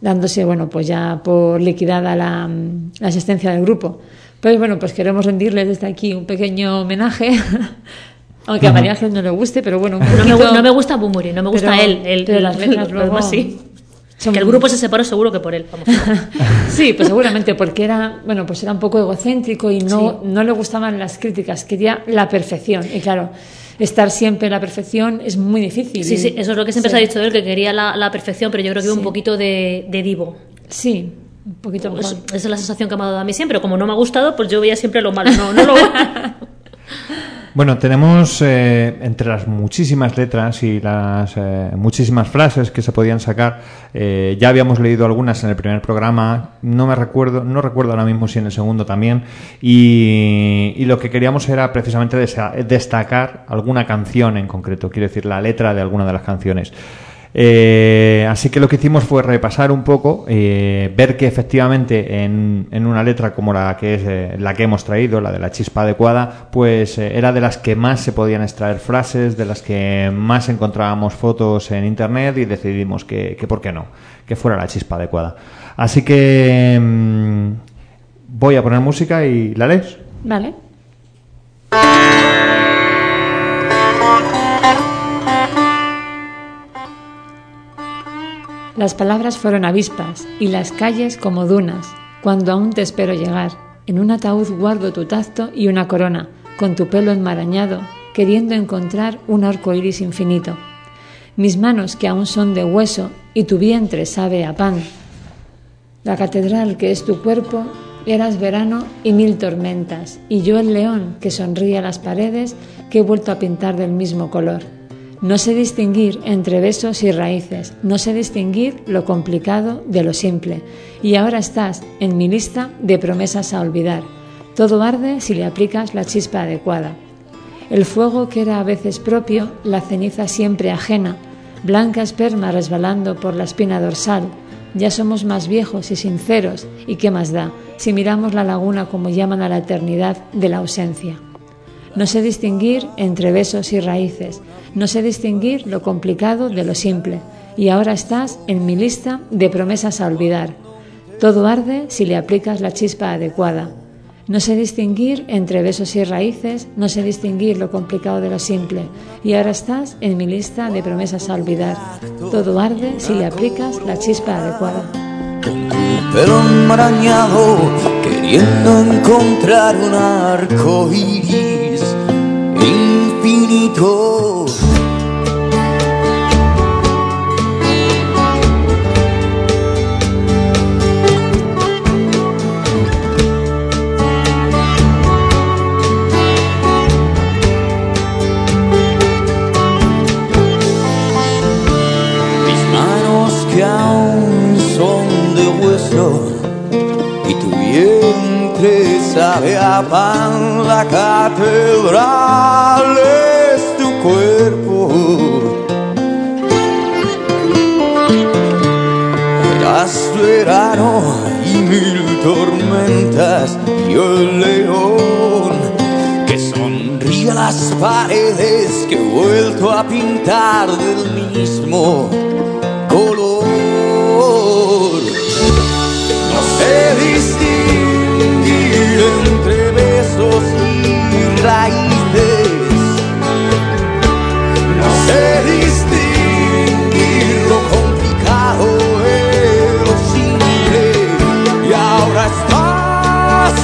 dándose, bueno, pues ya por liquidada la, la existencia del grupo. Pues bueno, pues queremos rendirles desde aquí un pequeño homenaje, [laughs] aunque a María Ángel no le guste, pero bueno, un No me, no gusta Bumuri, no me gusta Pero- él. él pero las letras luego sí. Que el grupo se separó seguro que por él. Vamos. [laughs] Sí, pues seguramente porque era, bueno, pues era un poco egocéntrico y no, no le gustaban las críticas, quería la perfección. Y claro, estar siempre en la perfección es muy difícil. Sí, sí, eso es lo que siempre sí. se ha dicho de él, que quería la, la perfección, pero yo creo que un poquito de, de divo. Sí, un poquito mejor. Es- esa es la sensación que me ha dado a mí siempre. Como no me ha gustado, pues yo veía siempre lo malo. No, no lo [laughs] Bueno, tenemos eh, entre las muchísimas letras y las eh, muchísimas frases que se podían sacar, eh, ya habíamos leído algunas en el primer programa, no me recuerdo, no recuerdo ahora mismo si en el segundo también, y, y lo que queríamos era precisamente destacar alguna canción en concreto, quiero decir la letra de alguna de las canciones. Eh, así que lo que hicimos fue repasar un poco, eh, ver que efectivamente en, en una letra como la que es eh, la que hemos traído, la de la chispa adecuada, pues eh, era de las que más se podían extraer frases, de las que más encontrábamos fotos en internet y decidimos que, que por qué no, que fuera la chispa adecuada. Así que mm, voy a poner música y la lees. Vale. Las palabras fueron avispas y las calles como dunas, cuando aún te espero llegar. En un ataúd guardo tu tacto y una corona, con tu pelo enmarañado, queriendo encontrar un arco iris infinito. Mis manos que aún son de hueso y tu vientre sabe a pan. La catedral que es tu cuerpo, eras verano y mil tormentas, y yo el león que sonríe a las paredes que he vuelto a pintar del mismo color. No sé distinguir entre besos y raíces, no sé distinguir lo complicado de lo simple, y ahora estás en mi lista de promesas a olvidar. Todo arde si le aplicas la chispa adecuada. El fuego que era a veces propio, la ceniza siempre ajena, blanca esperma resbalando por la espina dorsal. Ya somos más viejos y sinceros, ¿y qué más da si miramos la laguna como llaman a la eternidad de la ausencia? No sé distinguir entre besos y raíces, no sé distinguir lo complicado de lo simple, y ahora estás en mi lista de promesas a olvidar. Todo arde si le aplicas la chispa adecuada. No sé distinguir entre besos y raíces, no sé distinguir lo complicado de lo simple, y ahora estás en mi lista de promesas a olvidar. Todo arde si le aplicas la chispa adecuada. pelo enmarañado, queriendo encontrar un arco manos que aún son de hueso y tu vientre sabe a pan la catedral verano y mil tormentas y el león que sonríe las paredes que he vuelto a pintar del mismo color. No sé distinguir entre besos y raíces. No sé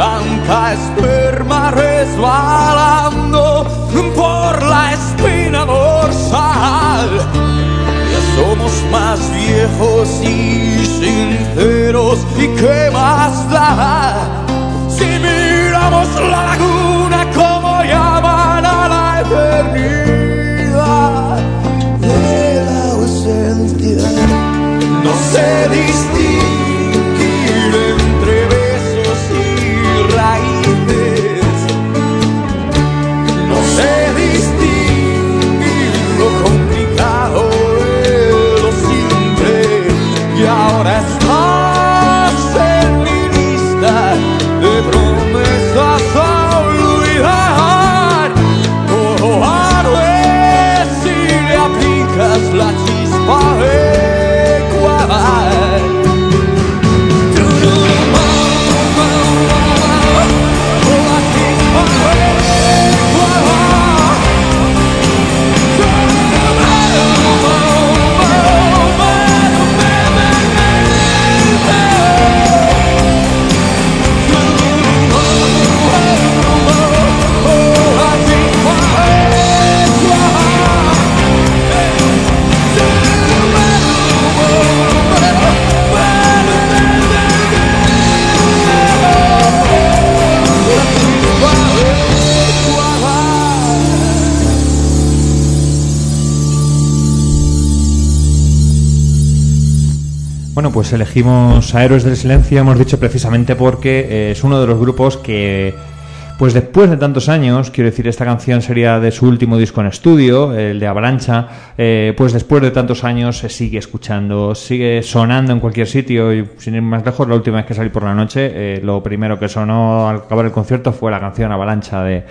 blanca esperma resbalando por la espina dorsal. Ya somos más viejos y pues elegimos a Héroes del Silencio, hemos dicho precisamente porque eh, es uno de los grupos que, pues después de tantos años, quiero decir, esta canción sería de su último disco en estudio, el de Avalancha, eh, pues después de tantos años se sigue escuchando, sigue sonando en cualquier sitio y sin ir más lejos, la última vez que salí por la noche, eh, lo primero que sonó al acabar el concierto fue la canción Avalancha de,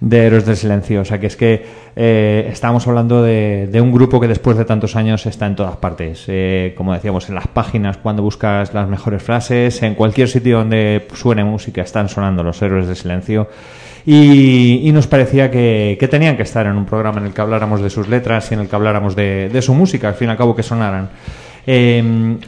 de Héroes del Silencio. O sea que es que eh, estamos hablando de, de un grupo que después de tantos años está en todas partes. Eh, como decíamos, en las páginas, cuando buscas las mejores frases, en cualquier sitio donde suene música están sonando los Héroes del Silencio. Y, nos parecía que, que tenían que estar en un programa en el que habláramos de sus letras y en el que habláramos de, de su música, al fin y al cabo que sonaran. Eh,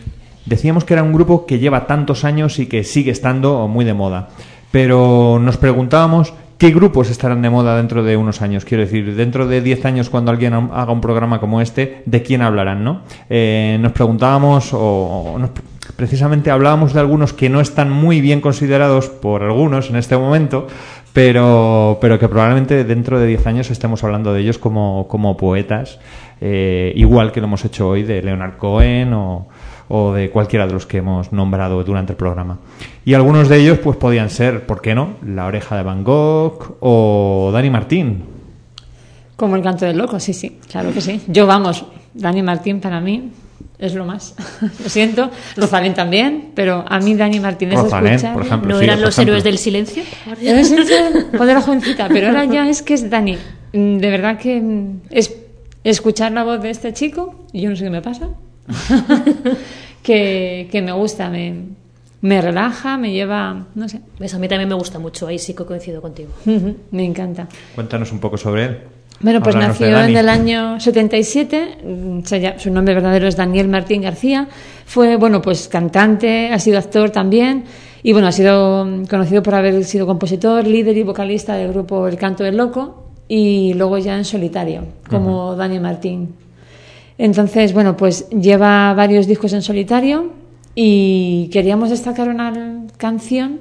decíamos que era un grupo que lleva tantos años y que sigue estando muy de moda. Pero nos preguntábamos qué grupos estarán de moda dentro de unos años. Quiero decir, dentro de 10 años, cuando alguien haga un programa como este, ¿de quién hablarán? ¿no? Eh, nos preguntábamos, o, nos- precisamente hablábamos de algunos que no están muy bien considerados por algunos en este momento, pero, pero que probablemente dentro de 10 años estemos hablando de ellos como, como poetas, eh, igual que lo hemos hecho hoy de Leonard Cohen o, o de cualquiera de los que hemos nombrado durante el programa. Y algunos de ellos pues podían ser, ¿por qué no? La oreja de Van Gogh o Dani Martín. Como el canto del loco, sí, sí, claro que sí. Yo, vamos, Dani Martín para mí es lo más. [laughs] lo siento, Rosalén también, pero a mí Dani Martín es de Rosalén, escuchar. por ejemplo. ¿No sí, eran por los ejemplo. héroes del silencio? [laughs] Cuando era jovencita, pero ahora ya es que es Dani. Mm, De verdad que mm, es escuchar la voz de este chico, y yo no sé qué me pasa, [laughs] que, que me gusta, me, me relaja, me lleva, no sé, Ves, a mí también me gusta mucho, ahí sí que coincido contigo. me encanta. Cuéntanos un poco sobre él. Bueno, pues Háblanos nació en el año 77, mm, su nombre verdadero es Daniel Martín García, fue, bueno, pues cantante, ha sido actor también, y bueno, ha sido mm, conocido por haber sido compositor, líder y vocalista del grupo El Canto del Loco, y luego ya en solitario, como Daniel Martín. Entonces, bueno, pues lleva varios discos en solitario, y queríamos destacar una canción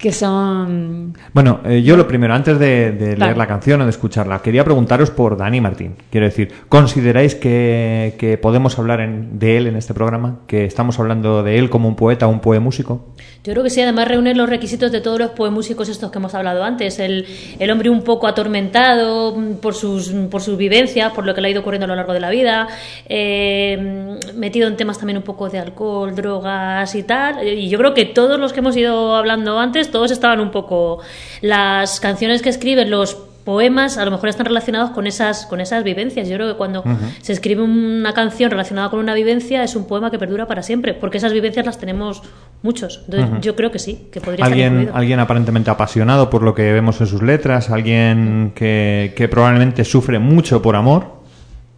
que son Bueno, eh, yo lo primero, antes de, de leer la canción o de escucharla, quería preguntaros por Dani Martín. Quiero decir, ¿consideráis que, que podemos hablar en- de él en este programa? ¿Que estamos hablando de él como un poeta, un poemúsico? Yo creo que sí, además reúne los requisitos de todos los poemúsicos estos que hemos hablado antes. El, el hombre un poco atormentado mm, por sus, por sus vivencias, por lo que le ha ido ocurriendo a lo largo de la vida, eh, metido en temas también un poco de alcohol, drogas y tal. Y yo creo que todos los que hemos ido hablando antes, todos estaban un poco... Las canciones que escriben, los poemas a lo mejor están relacionados con esas con esas vivencias. Yo creo que cuando se escribe una canción relacionada con una vivencia es un poema que perdura para siempre, porque esas vivencias las tenemos muchos. Entonces, yo creo que sí, que podría Alguien, alguien aparentemente apasionado por lo que vemos en sus letras, alguien que, que probablemente sufre mucho por amor.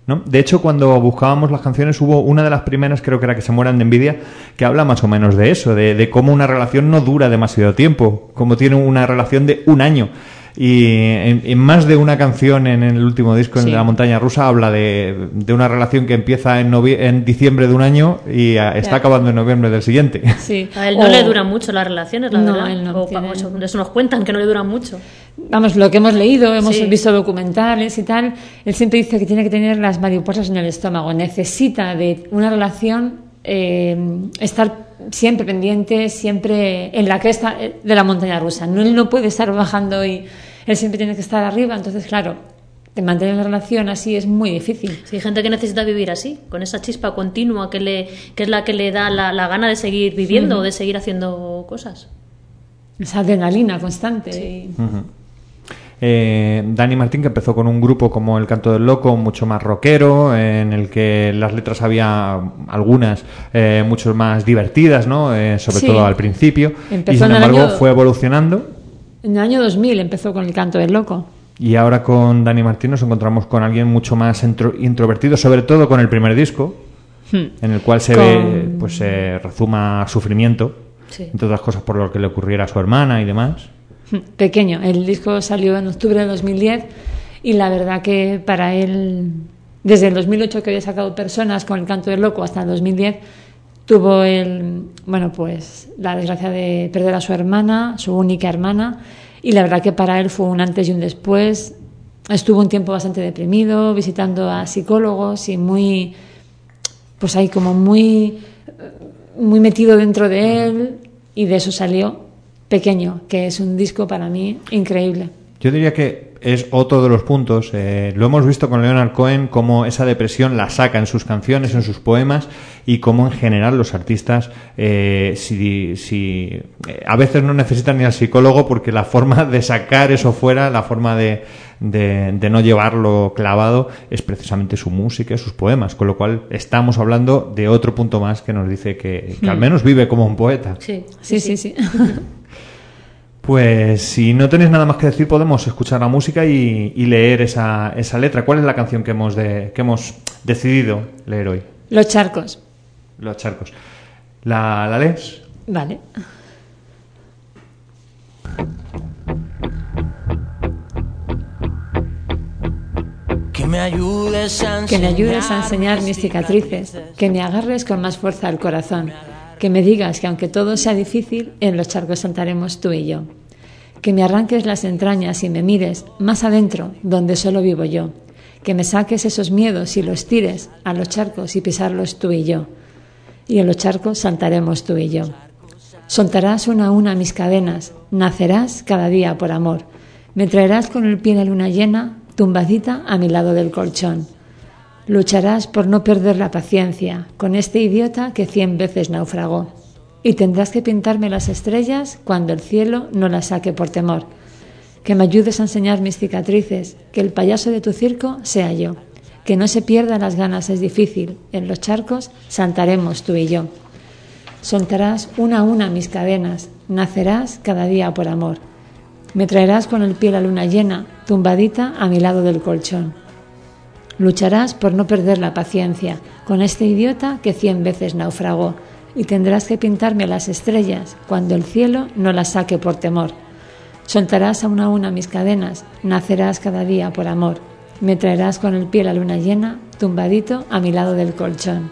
¿No? De hecho, cuando buscábamos las canciones hubo una de las primeras, creo que era que se mueran de envidia, que habla más o menos de eso, de, de cómo una relación no dura demasiado tiempo, como tiene una relación de un año. Y en, en más de una canción en el último disco, en Sí. La Montaña Rusa, habla de, de una relación que empieza en, novie- en diciembre de un año y está acabando en noviembre del siguiente. Sí. A él no O- le duran mucho las relaciones, la No, verdad. él no O, tiene- vamos, eso nos cuentan que no le duran mucho. Vamos, lo que hemos leído, hemos Sí. visto documentales y tal, él siempre dice que tiene que tener las mariposas en el estómago, necesita de una relación eh, estar siempre pendiente, siempre en la cresta eh, de la montaña rusa. No, él no puede estar bajando y él siempre tiene que estar arriba, entonces claro, de mantener la relación así es muy difícil. Sí, hay gente que necesita vivir así, con esa chispa continua que, le, que es la que le da la, la gana de seguir viviendo o de seguir haciendo cosas. Esa adrenalina constante. y- Eh, Dani Martín, que empezó con un grupo como El Canto del Loco, mucho más rockero, en el que las letras había algunas eh, mucho más divertidas, ¿no? Eh, sobre Sí. todo al principio. Empezó y sin embargo año- fue evolucionando. En el año 2000 empezó con el canto del loco. Y ahora con Dani Martín nos encontramos con alguien mucho más intro- introvertido, sobre todo con el primer disco, en el cual se Con- ve, pues se rezuma sufrimiento, Sí. entre otras cosas por lo que le ocurriera a su hermana y demás. [laughs] pequeño. El disco salió en octubre de 2010 y la verdad que para él, desde el 2008 que había sacado Personas con el canto del loco hasta el 2010, tuvo el, bueno, pues la desgracia de perder a su hermana, su única hermana, y la verdad que para él fue un antes y un después. Estuvo un tiempo bastante deprimido, visitando a psicólogos y muy, pues ahí como muy, muy metido dentro de él y de eso salió Pequeño, que es un disco para mí increíble. Yo diría que es otro de los puntos. eh, lo hemos visto con Leonard Cohen, cómo esa depresión la saca en sus canciones, en sus poemas, y cómo en general los artistas, eh, si, si, eh, a veces no necesitan ni al psicólogo, porque la forma de sacar eso fuera, la forma de, de, de no llevarlo clavado, es precisamente su música sus poemas. Con lo cual, estamos hablando de otro punto más que nos dice que, que al menos vive como un poeta. Sí, Sí, sí, sí. [laughs] Pues si no tenéis nada más que decir, podemos escuchar la música y, y leer esa, esa letra. ¿Cuál es la canción que hemos, de, que hemos decidido leer hoy? Los charcos. Los charcos. ¿La, la lees? Vale. Que me ayudes a Que me ayudes a enseñar mis cicatrices, que me agarres con más fuerza al corazón, que me digas que aunque todo sea difícil, en los charcos saltaremos tú y yo. Que me arranques las entrañas y me mires más adentro, donde solo vivo yo. Que me saques esos miedos y los tires a los charcos y pisarlos tú y yo. Y en los charcos saltaremos tú y yo. Soltarás una a una mis cadenas, nacerás cada día por amor. Me traerás con el pie de luna llena, tumbadita a mi lado del colchón. Lucharás por no perder la paciencia con este idiota que cien veces naufragó. Y tendrás que pintarme las estrellas cuando el cielo no las saque por temor. Que me ayudes a enseñar mis cicatrices, que el payaso de tu circo sea yo. Que no se pierdan las ganas es difícil, en los charcos saltaremos tú y yo. Soltarás una a una mis cadenas, nacerás cada día por amor. Me traerás con el pie la luna llena, tumbadita a mi lado del colchón. Lucharás por no perder la paciencia con este idiota que cien veces naufragó, y tendrás que pintarme las estrellas cuando el cielo no las saque por temor. Soltarás a una a una mis cadenas, nacerás cada día por amor. Me traerás con el pie la luna llena, tumbadito a mi lado del colchón.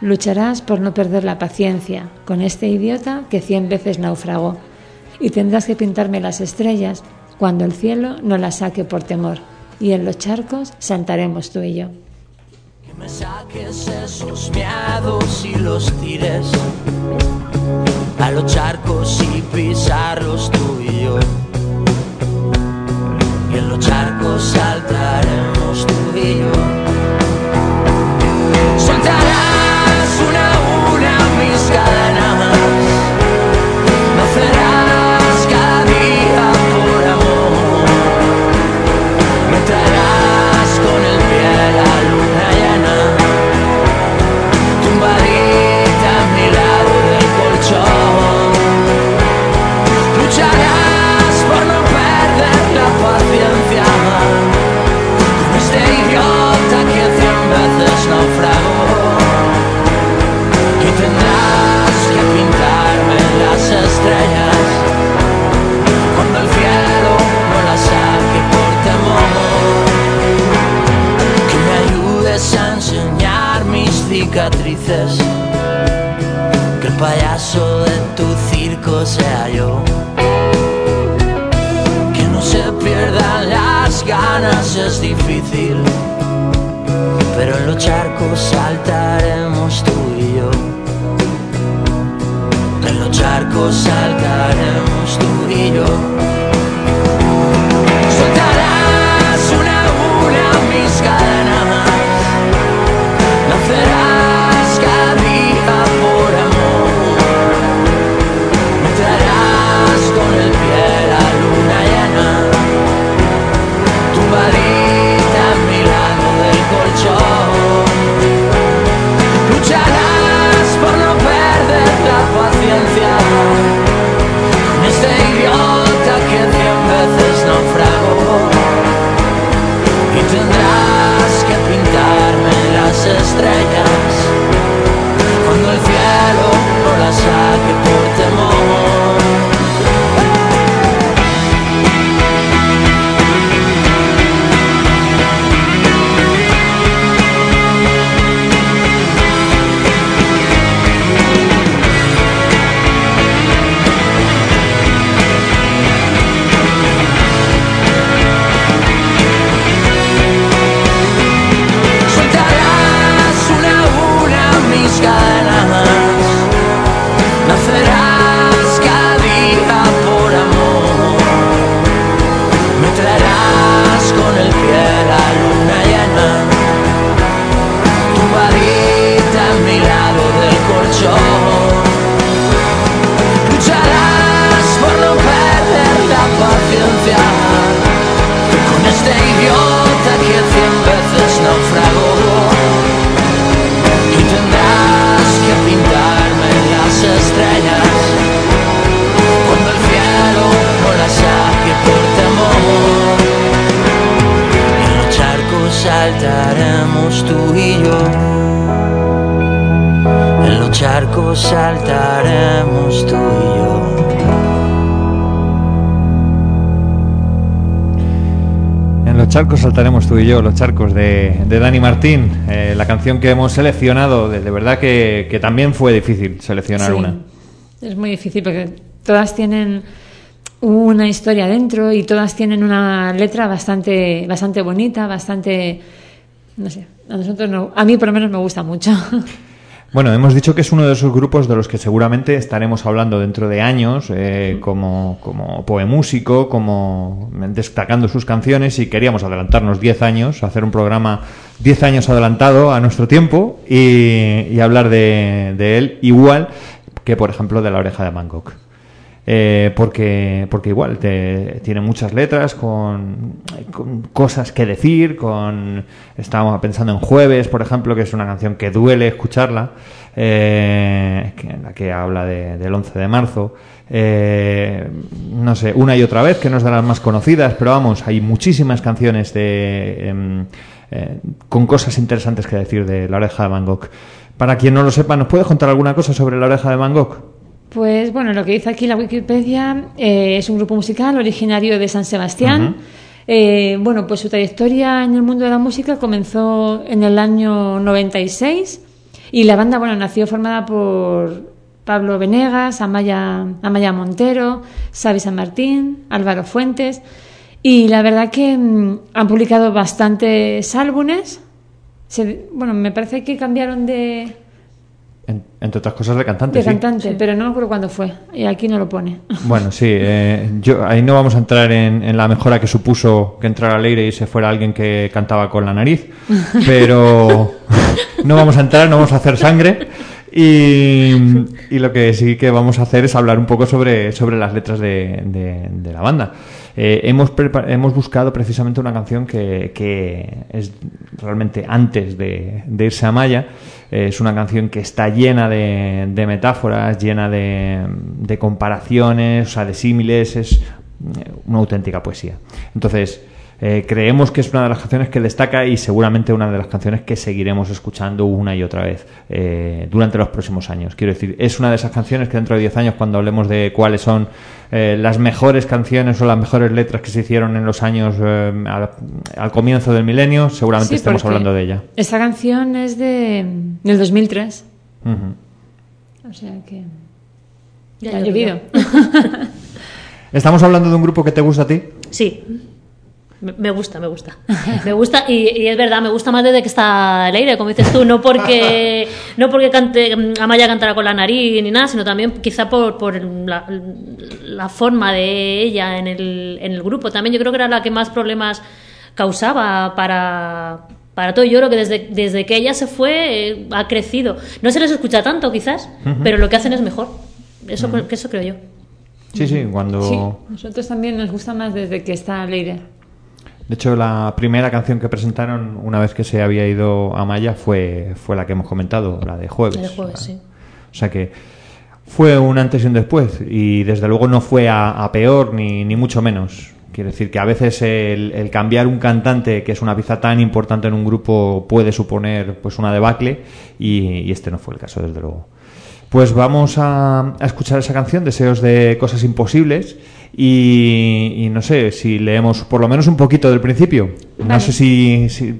Lucharás por no perder la paciencia con este idiota que cien veces naufragó, y tendrás que pintarme las estrellas cuando el cielo no las saque por temor, y en los charcos saltaremos tú y yo. Que me saques esos miedos y los tires a los charcos y pisarlos tú y yo. Y en los charcos saltaremos tú y yo. Soltarás una a una mis cadenas. Que el payaso de tu circo sea yo. Que no se pierdan las ganas es difícil. Pero en los charcos saltaremos tú y yo. En los charcos saltaremos tú y yo. Pintarme las charcos saltaremos tú y yo, los charcos de, de Dani Martín, eh, la canción que hemos seleccionado, de, de verdad que, que también fue difícil seleccionar Sí. una. Es muy difícil porque todas tienen una historia dentro y todas tienen una letra bastante, bastante bonita, bastante, no sé, a nosotros no, a mí por lo menos me gusta mucho. [laughs] Bueno, hemos dicho que es uno de esos grupos de los que seguramente estaremos hablando dentro de años, eh, como, como poemúsico, como destacando sus canciones y queríamos adelantarnos 10 años, hacer un programa 10 años adelantado a nuestro tiempo y, y hablar de, de él igual que, por ejemplo, de la oreja de Bangkok. Eh, porque, porque igual te- tiene muchas letras con, cosas que decir, con estábamos pensando en Jueves, por ejemplo, que es una canción que duele escucharla, eh, que, la que habla de- del 11 de marzo. Eh, no sé, una y otra vez, que no es de las más conocidas, pero vamos, hay muchísimas canciones de, em, eh, con cosas interesantes que decir de La Oreja de Van Gogh. Para quien no lo sepa, ¿nos puede contar alguna cosa sobre La Oreja de Van Gogh? Pues bueno, lo que dice aquí la Wikipedia eh, es un grupo musical originario de San Sebastián. Eh, bueno, pues su trayectoria en el mundo de la música comenzó en el año 96 y la banda, bueno, nació formada por Pablo Venegas, Amaya, Amaya Montero, Xavi San Martín, Álvaro Fuentes y la verdad que mm, han publicado bastantes álbumes. Se- bueno, me parece que cambiaron de, entre otras cosas de cantante. de sí. cantante, pero no me acuerdo cuándo fue y aquí no lo pone. [laughs] Bueno, sí, eh, yo, ahí no vamos a entrar en, en la mejora que supuso que entrara Leire y se fuera alguien que cantaba con la nariz, [laughs] pero [laughs] no vamos a entrar, no vamos a hacer sangre. Y, y lo que sí que vamos a hacer es hablar un poco sobre, sobre las letras de, de- de la banda. Eh, hemos, hemos buscado precisamente una canción que, es realmente antes de, irse a Maya. Eh, es una canción que está llena de, de metáforas, llena de, de comparaciones, o sea, de símiles. Es eh, una auténtica poesía. Entonces, eh, creemos que es una de las canciones que destaca y seguramente una de las canciones que seguiremos escuchando una y otra vez eh, durante los próximos años. Quiero decir, es una de esas canciones que dentro de 10 años, cuando hablemos de cuáles son eh, las mejores canciones o las mejores letras que se hicieron en los años eh, al, al comienzo del milenio, seguramente Sí, estemos hablando de ella. Esta canción es de del 2003. Ujú. o sea que Ya ha ha llovido. [laughs] [laughs] Estamos hablando de un grupo que te gusta a ti. Sí. Me gusta, me gusta. [laughs] Me gusta y, y es verdad, me gusta más desde que está al aire, como dices tú, no porque [laughs] no porque cante Amaya cantara con la nariz ni nada, sino también quizá por, por la, la forma de ella en el, en el grupo. También yo creo que era la que más problemas causaba para, para todo. Yo creo que desde, desde que ella se fue eh, ha crecido. No se les escucha tanto quizás, pero lo que hacen es mejor. Eso, que eso creo yo. Sí, sí, cuando... Sí, nosotros también nos gusta más desde que está Leire. De hecho, la primera canción que presentaron una vez que se había ido a Maya fue, fue la que hemos comentado, la de jueves. El jueves, sí. O sea que fue un antes y un después. Y desde luego no fue a, a peor ni, ni mucho menos. Quiere decir que a veces el, el cambiar un cantante, que es una pieza tan importante en un grupo, puede suponer pues una debacle. Y, y este no fue el caso, desde luego. Pues vamos a, a escuchar esa canción, Deseos de Cosas Imposibles. Y, y no sé si leemos por lo menos un poquito del principio. No sé si, si-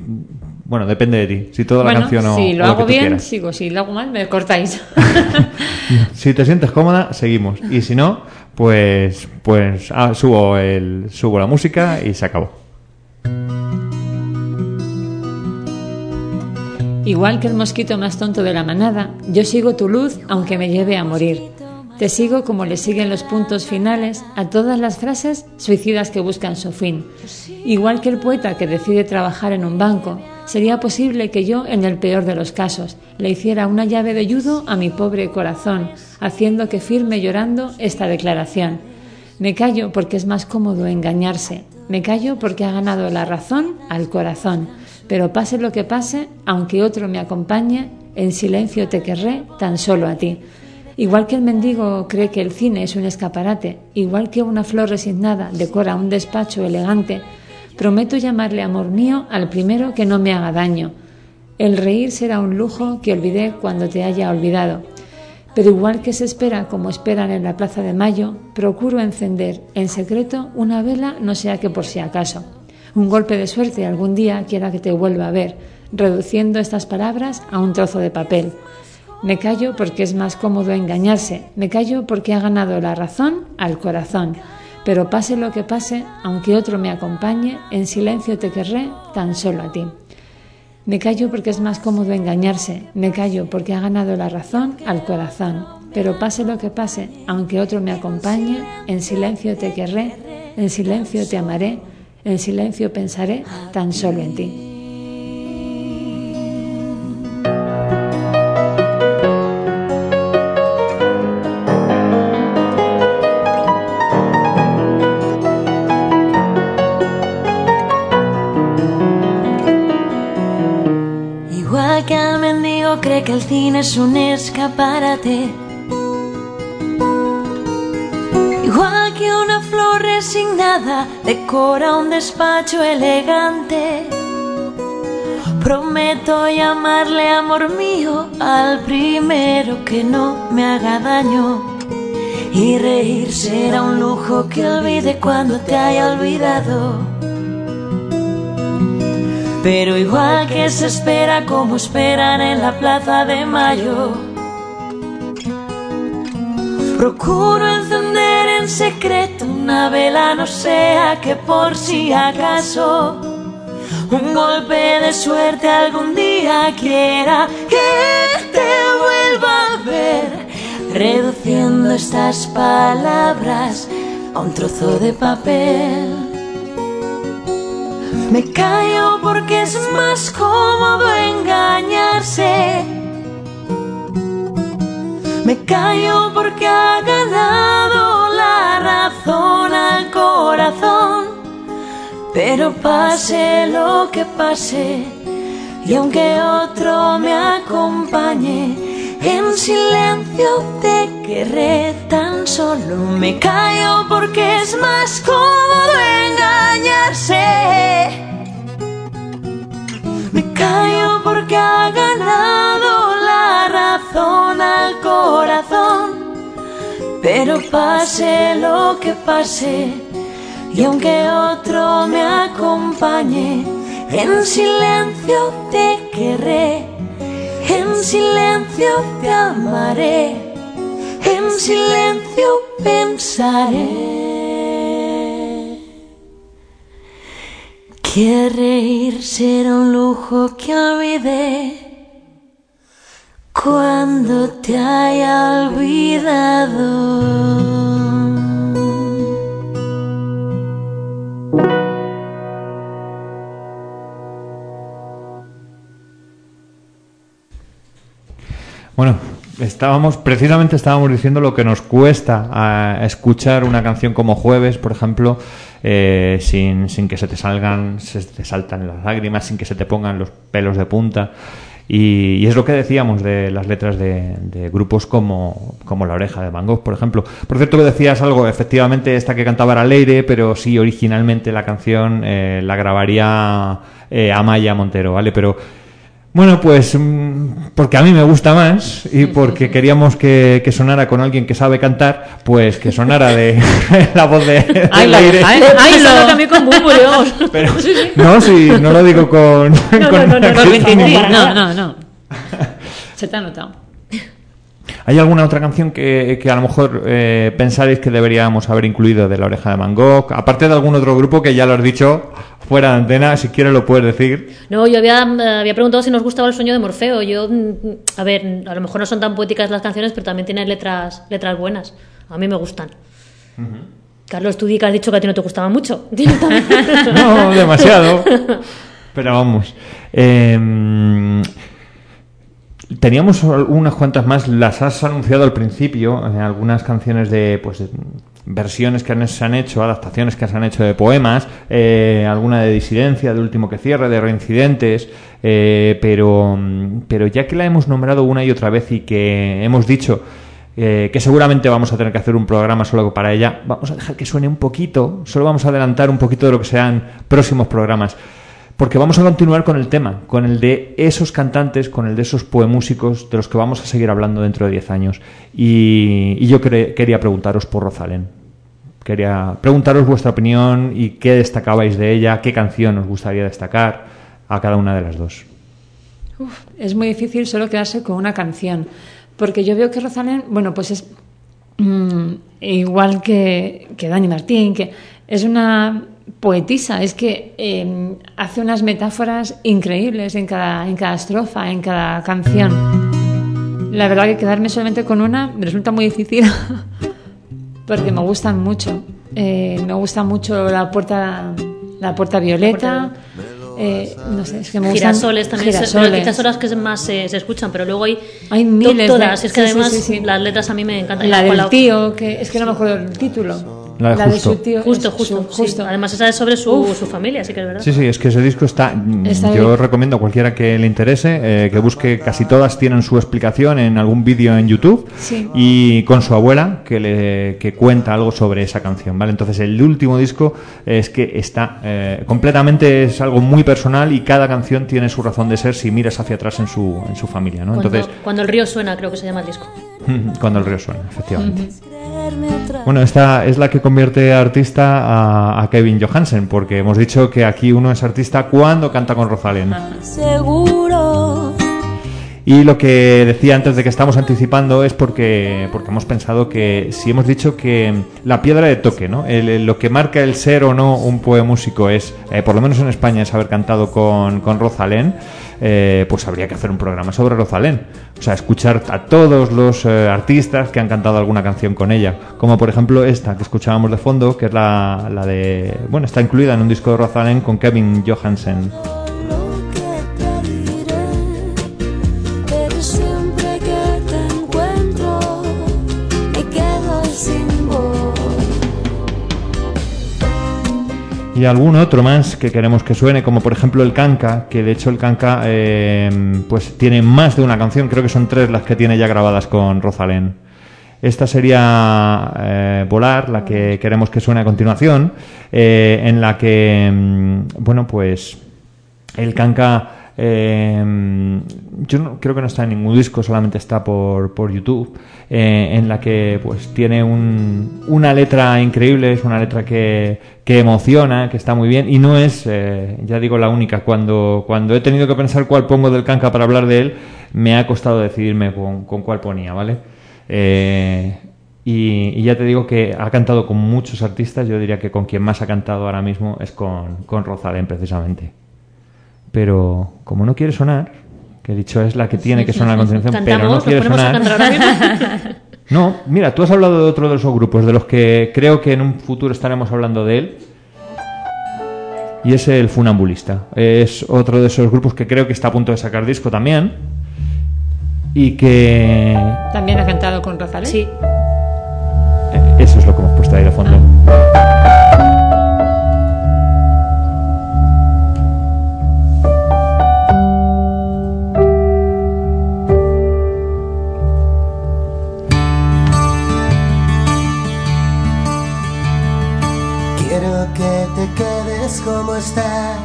Bueno, depende de ti. Si toda la canción o, si lo o hago que tú bien, quieras. sigo. Si lo hago mal, me cortáis. [laughs] Si te sientes cómoda, seguimos. Y si no, pues, pues ah, subo, el, subo la música y se acabó. Igual que el mosquito más tonto de la manada, yo sigo tu luz aunque me lleve a morir. Te sigo como le siguen los puntos finales a todas las frases suicidas que buscan su fin. Igual que el poeta que decide trabajar en un banco, sería posible que yo, en el peor de los casos, le hiciera una llave de judo a mi pobre corazón, haciendo que firme llorando esta declaración. Me callo porque es más cómodo engañarse. Me callo porque ha ganado la razón al corazón. Pero pase lo que pase, aunque otro me acompañe, en silencio te querré tan solo a ti. Igual que el mendigo cree que el cine es un escaparate, igual que una flor resignada decora un despacho elegante, prometo llamarle amor mío al primero que no me haga daño. El reír será un lujo que olvidé cuando te haya olvidado. Pero igual que se espera como esperan en la Plaza de Mayo, procuro encender en secreto una vela no sea que por si acaso. Un golpe de suerte algún día quiera que te vuelva a ver, reduciendo estas palabras a un trozo de papel. Me callo porque es más cómodo engañarse, me callo porque ha ganado la razón al corazón. Pero pase lo que pase, aunque otro me acompañe, en silencio te querré tan solo a ti. Me callo porque es más cómodo engañarse, me callo porque ha ganado la razón al corazón. Pero pase lo que pase, aunque otro me acompañe, en silencio te querré, en silencio te amaré, en silencio pensaré tan solo en ti. Que el cine es un escaparate. Igual que una flor resignada decora un despacho elegante. Prometo llamarle amor mío al primero que no me haga daño. Y reír será un lujo que olvide cuando te haya olvidado. Pero igual que se espera como esperan en la plaza de mayo. Procuro encender en secreto una vela, no sea que por si acaso un golpe de suerte algún día quiera que te vuelva a ver, reduciendo estas palabras a un trozo de papel. Me callo porque es más cómodo engañarse. Me callo porque ha ganado la razón al corazón. Pero pase lo que pase, y aunque otro me acompañe, en silencio te querré tan solo. Me callo porque es más cómodo engañarse. Me callo porque ha ganado la razón al corazón. Pero pase lo que pase, y aunque otro me acompañe, en silencio te querré, en silencio te amaré, silencio pensaré que reír será un lujo que olvidé cuando te haya olvidado. Bueno, estábamos, precisamente estábamos diciendo lo que nos cuesta a escuchar una canción como Jueves, por ejemplo, eh, sin, sin que se te salgan, se te saltan las lágrimas, sin que se te pongan los pelos de punta. Y, es lo que decíamos de las letras de, de grupos como, como La Oreja de Van Gogh, por ejemplo. Por cierto, que decías algo, efectivamente, esta que cantaba era Leire, pero sí, originalmente la canción eh, la grabaría eh, Amaya Montero, ¿vale? Pero bueno, pues mm, porque a mí me gusta más y porque queríamos que, que sonara con alguien que sabe cantar, pues que sonara de [laughs] la voz de, de Ay, la- Leire. ay, Ay, lo- lo cambié con vamos. [laughs] Pero- no, sí, no lo digo con... No, con no, no, no, con- no, Tintín. para No, nada. no, no. [laughs] Se te ha notado. ¿Hay alguna otra canción que, que a lo mejor eh, pensáis que deberíamos haber incluido de La Oreja de Van Gogh? Aparte de algún otro grupo que ya lo has dicho fuera de antena, si quieres lo puedes decir. No, yo había, eh, había preguntado si nos gustaba el sueño de Morfeo. Yo, mm, a ver, a lo mejor no son tan poéticas las canciones, pero también tienen letras, letras buenas. A mí me gustan. Carlos, tú di que has dicho que a ti no te gustaba mucho. [laughs] [laughs] No, demasiado. Pero vamos. eh, teníamos unas cuantas más, las has anunciado al principio, eh, algunas canciones de, pues, de versiones que se han hecho, adaptaciones que se han hecho de poemas, eh, alguna de disidencia, de último que cierre, de reincidentes, eh, pero, pero ya que la hemos nombrado una y otra vez y que hemos dicho eh, que seguramente vamos a tener que hacer un programa solo para ella. Vamos a dejar que suene un poquito, solo vamos a adelantar un poquito de lo que sean próximos programas. Porque vamos a continuar con el tema, con el de esos cantantes, con el de esos poemúsicos de los que vamos a seguir hablando dentro de 10 años. Y, yo quería preguntaros por Rosalén. Quería preguntaros vuestra opinión y qué destacabais de ella, qué canción os gustaría destacar a cada una de las dos. Es muy difícil solo quedarse con una canción. Porque yo veo que Rosalén, bueno, pues es mm, igual que, que Dani Martín, que es una poetisa, es que eh, hace unas metáforas increíbles en cada, en cada estrofa, en cada canción. La verdad que quedarme solamente con una me resulta muy difícil [laughs] porque me gustan mucho. Eh, me gusta mucho la puerta, la puerta violeta. eh, no sé, es que me gustan Girasoles también, se- pero girasoles. quizás son las que más se, se escuchan, pero luego hay, Hay miles de- todas. Es que sí, además sí, sí. las letras a mí me encantan. La del tío, que es que no me acuerdo el título. La de Justo. su tío. Justo, justo, su- sí. Además esa es sobre su, su familia, así que es verdad. Sí, sí, es que ese disco está. mm, Está yo bien. recomiendo a cualquiera que le interese eh, que busque. Casi todas tienen su explicación en algún vídeo en YouTube Sí. y con su abuela que le que cuenta algo sobre esa canción, ¿vale? Entonces el último disco es que está eh, completamente es algo muy personal y cada canción tiene su razón de ser si miras hacia atrás en su en su familia, ¿no? Cuando, Entonces cuando el río suena, creo que se llama el disco. [laughs] cuando el río suena, efectivamente. Bueno, esta es la que convierte a artista a, a Kevin Johansen, porque hemos dicho que aquí uno es artista cuando canta con Rosalén. Seguro. Y lo que decía antes de que estamos anticipando es porque, porque hemos pensado que si hemos dicho que la piedra de toque, ¿no? El- el- lo que marca el ser o no un poemúsico es, eh, por lo menos en España, es haber cantado con, con Rosalén, eh, pues habría que hacer un programa sobre Rosalén. O sea, escuchar a todos los eh, artistas que han cantado alguna canción con ella. Como por ejemplo esta que escuchábamos de fondo, que es la, la de... Bueno, está incluida en un disco de Rosalén con Kevin Johansen. Y algún otro más que queremos que suene, como por ejemplo el Kanka, que de hecho el Kanka eh, pues tiene más de una canción, creo que son tres las que tiene ya grabadas con Rosalén. Esta sería eh, Volar, la que queremos que suene a continuación, eh, en la que, mm, bueno, pues el Kanka, eh, yo no, creo que no está en ningún disco, solamente está por, por YouTube, eh, en la que pues tiene un- una letra increíble, es una letra que, que emociona, que está muy bien, y no es, eh, ya digo, la única. Cuando, cuando he tenido que pensar cuál pongo del Kanka para hablar de él, me ha costado decidirme con, cuál ponía, ¿vale? Eh, Y, y ya te digo que ha cantado con muchos artistas. Yo diría que con quien más ha cantado ahora mismo es con, con Rosalén, precisamente. Pero como no quiere sonar, que he dicho es la que tiene que sonar a [laughs] continuación, pero no quiere sonar. [laughs] No, mira, tú has hablado de otro de esos grupos, de los que creo que en un futuro estaremos hablando de él. Y es el Funambulista. Es otro de esos grupos que creo que está a punto de sacar disco también. Y que. También ha cantado con Rosalén. Sí. eh, Eso es lo que hemos puesto ahí de fondo. Quiero como estás,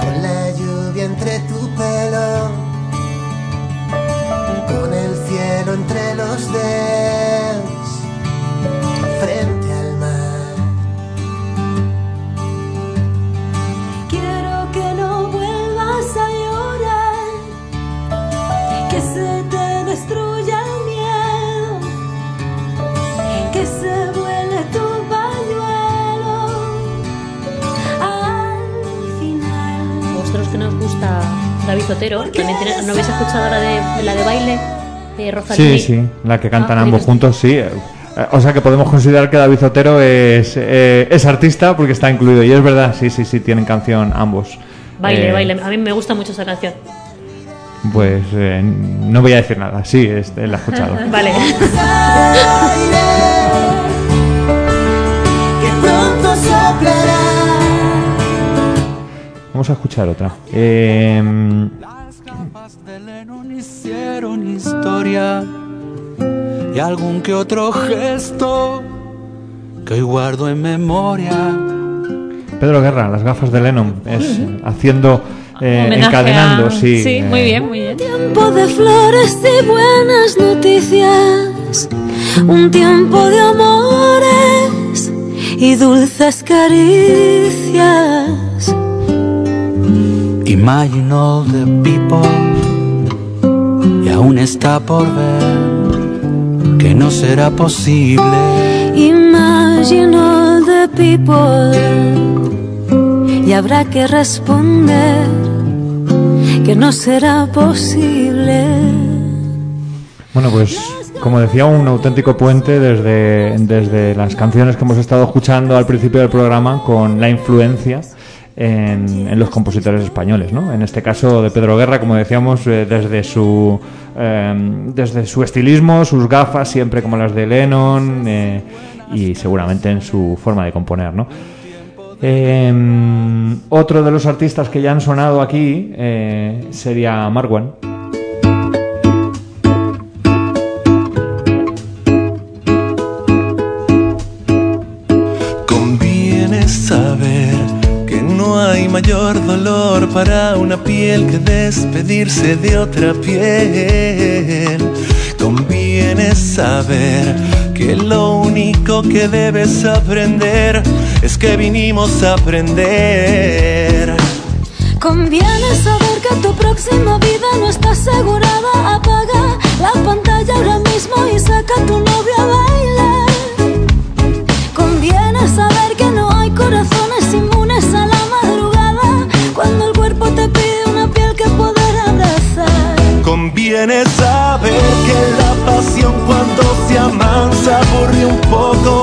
con la lluvia entre tu pelo, David Otero, también tiene- ¿no habéis escuchado ahora de, de la de baile? De Rosalía. Sí, sí, la que cantan Ah, ambos juntos, sí. Eh, O sea que podemos considerar que David Otero es, eh, es artista porque está incluido. Y es verdad, sí, sí, sí, tienen canción ambos. Baile, Eh, baile. A mí me gusta mucho esa canción. Pues eh, no voy a decir nada, sí, es, él la ha escuchado. [laughs] Vale. [laughs] Vamos a escuchar otra. Eh, Las gafas de Lennon hicieron historia y algún que otro gesto que hoy guardo en memoria. Pedro Guerra, las gafas de Lennon, es haciendo, eh, Homenaje encadenando, a- sí. Sí, muy eh, bien, muy bien. Tiempo de flores y buenas noticias, un tiempo de amores y dulces caricias. Imagine all the people y aún está por ver que no será posible. Imagine all the people y habrá que responder que no será posible. Bueno, pues como decía, un auténtico puente desde, desde las canciones que hemos estado escuchando al principio del programa con la influencia en, en los compositores españoles, ¿no? En este caso de Pedro Guerra, como decíamos, eh, desde su eh, desde su estilismo, sus gafas siempre como las de Lennon eh, y seguramente en su forma de componer, ¿no? Eh, otro de los artistas que ya han sonado aquí eh, sería Marwan. Mayor dolor para una piel que despedirse de otra piel. Conviene saber que lo único que debes aprender es que vinimos a aprender. Conviene saber que tu próxima vida no está asegurada. Apaga la pantalla ahora mismo y saca a tu novio a bailar. Conviene saber Conviene saber que la pasión cuando se amansa aburre un poco.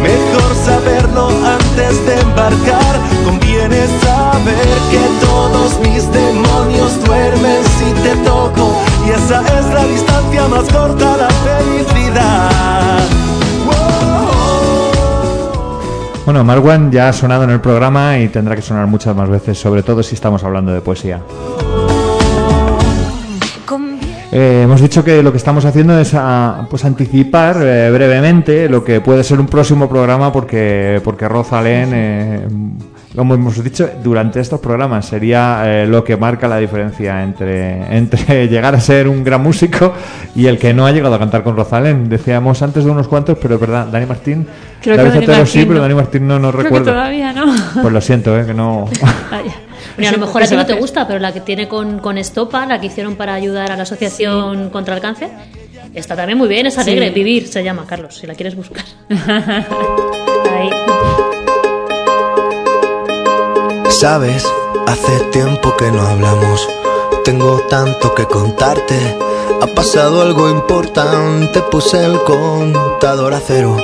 Mejor saberlo antes de embarcar. Conviene saber que todos mis demonios duermen si te toco. Y esa es la distancia más corta a la felicidad. Bueno, Marwan ya ha sonado en el programa y tendrá que sonar muchas más veces, sobre todo si estamos hablando de poesía. Eh, hemos dicho que lo que estamos haciendo es ah, pues anticipar eh, brevemente lo que puede ser un próximo programa porque porque Rosalén, eh, como hemos dicho durante estos programas, sería eh, lo que marca la diferencia entre, entre [laughs] llegar a ser un gran músico y el que no ha llegado a cantar con Rosalén. Decíamos antes de unos cuantos, pero es verdad, Dani Martín, Creo que David Dani Otero Martín sí, pero. Dani Martín no, no Creo que recuerdo. todavía no. Pues lo siento, eh, que no. [laughs] Mira, a lo mejor a ti no te gusta, pero la que tiene con, con Estopa, la que hicieron para ayudar a la Asociación contra el Cáncer, Está también muy bien, es Sí. alegre. Vivir se llama, Carlos, si la quieres buscar. [laughs] Ahí. Sabes, hace tiempo que no hablamos. Tengo tanto que contarte. Ha pasado algo importante, puse el contador a cero.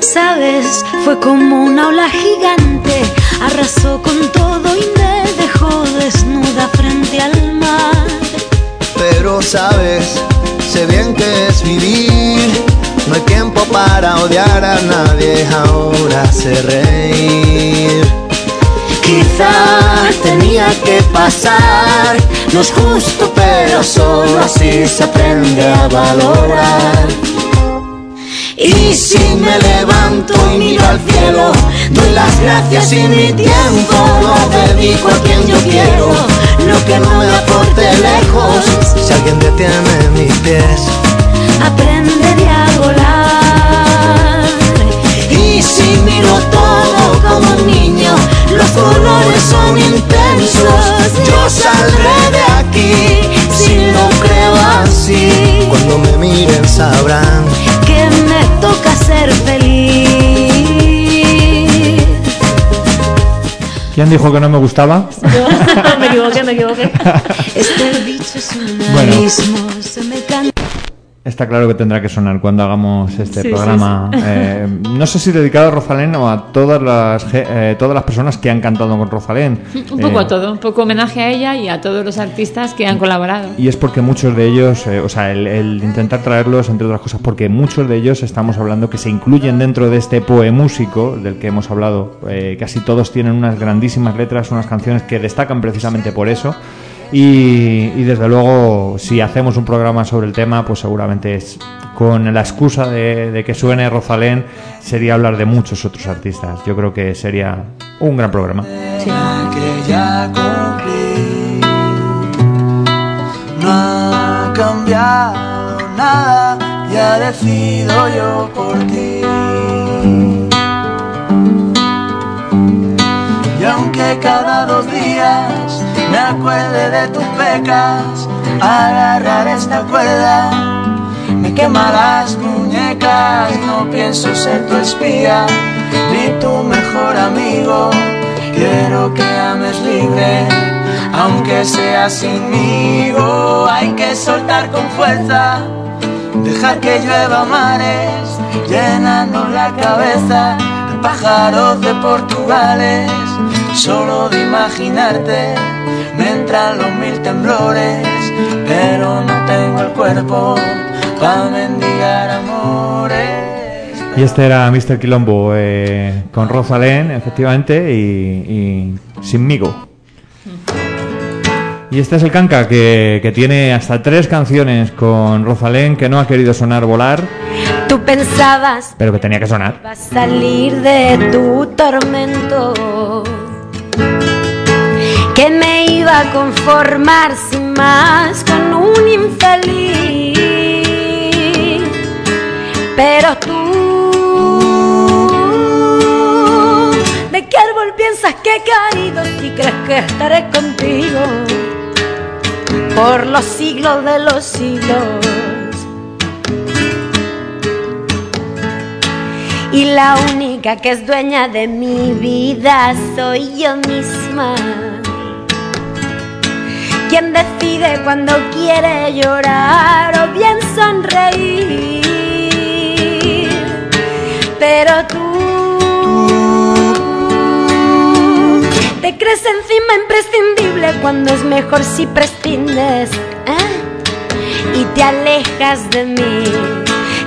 Sabes, fue como una ola gigante, arrasó con todo y me dejó desnuda frente al mar. Pero sabes, sé bien que es vivir. No hay tiempo para odiar a nadie, ahora sé reír. Quizá tenía que pasar, no es justo, pero solo así se aprende a valorar. Y si me levanto y miro al cielo, doy las gracias y mi tiempo lo dedico a quien yo quiero. Lo que no me aporte lejos, si alguien detiene mis pies. Aprende a volar. Y si miro todo como un niño, los colores son intensos. Yo saldré de aquí si no creo así. Cuando me miren sabrán que me toca ser feliz. ¿Quién dijo que no me gustaba? [laughs] me equivoqué, me equivoqué. [laughs] Este bicho es un Bueno. abismo, se me canta. Está claro que tendrá que sonar cuando hagamos este Sí, programa. sí, sí. Eh, no sé si dedicado a Rosalén o a todas las, eh, todas las personas que han cantado con Rosalén. Un poco Eh, a todo, un poco homenaje a ella y a todos los artistas que han colaborado. Y es porque muchos de ellos, eh, o sea, el, el intentar traerlos, entre otras cosas, porque muchos de ellos estamos hablando que se incluyen dentro de este poemúsico del que hemos hablado. Eh, casi todos tienen unas grandísimas letras, unas canciones que destacan precisamente por eso. Y, y desde luego, si hacemos un programa sobre el tema, pues seguramente es con la excusa de, de que suene Rosalén, sería hablar de muchos otros artistas. Yo creo que sería un gran programa. que ya cumplí. No ha cambiado nada, ya decido yo por ti. Y aunque cada dos días me acuerde de tus pecas, agarrar esta cuerda me quema las muñecas. No pienso ser tu espía ni tu mejor amigo. Quiero que ames libre, aunque sea sinmigo. Hay que soltar con fuerza, dejar que llueva mares, llenando la cabeza de pájaros de Portugales. Solo de imaginarte me entran los mil temblores, pero no tengo el cuerpo para mendigar amores. Y este era Mr. Quilombo eh, con Rosalén, efectivamente, y, y Sinmigo. Y este es el Canca, que, que tiene hasta tres canciones con Rosalén que no ha querido sonar volar, Tú pensabas pero que tenía que sonar. va a salir de tu tormento. A conformar sin más con un infeliz. Pero tú, ¿de qué árbol piensas que he caído si crees que estaré contigo por los siglos de los siglos? Y la única que es dueña de mi vida soy yo misma. Quien decide cuando quiere llorar o bien sonreír. Pero tú te crees encima imprescindible cuando es mejor si prescindes ¿eh? y te alejas de mí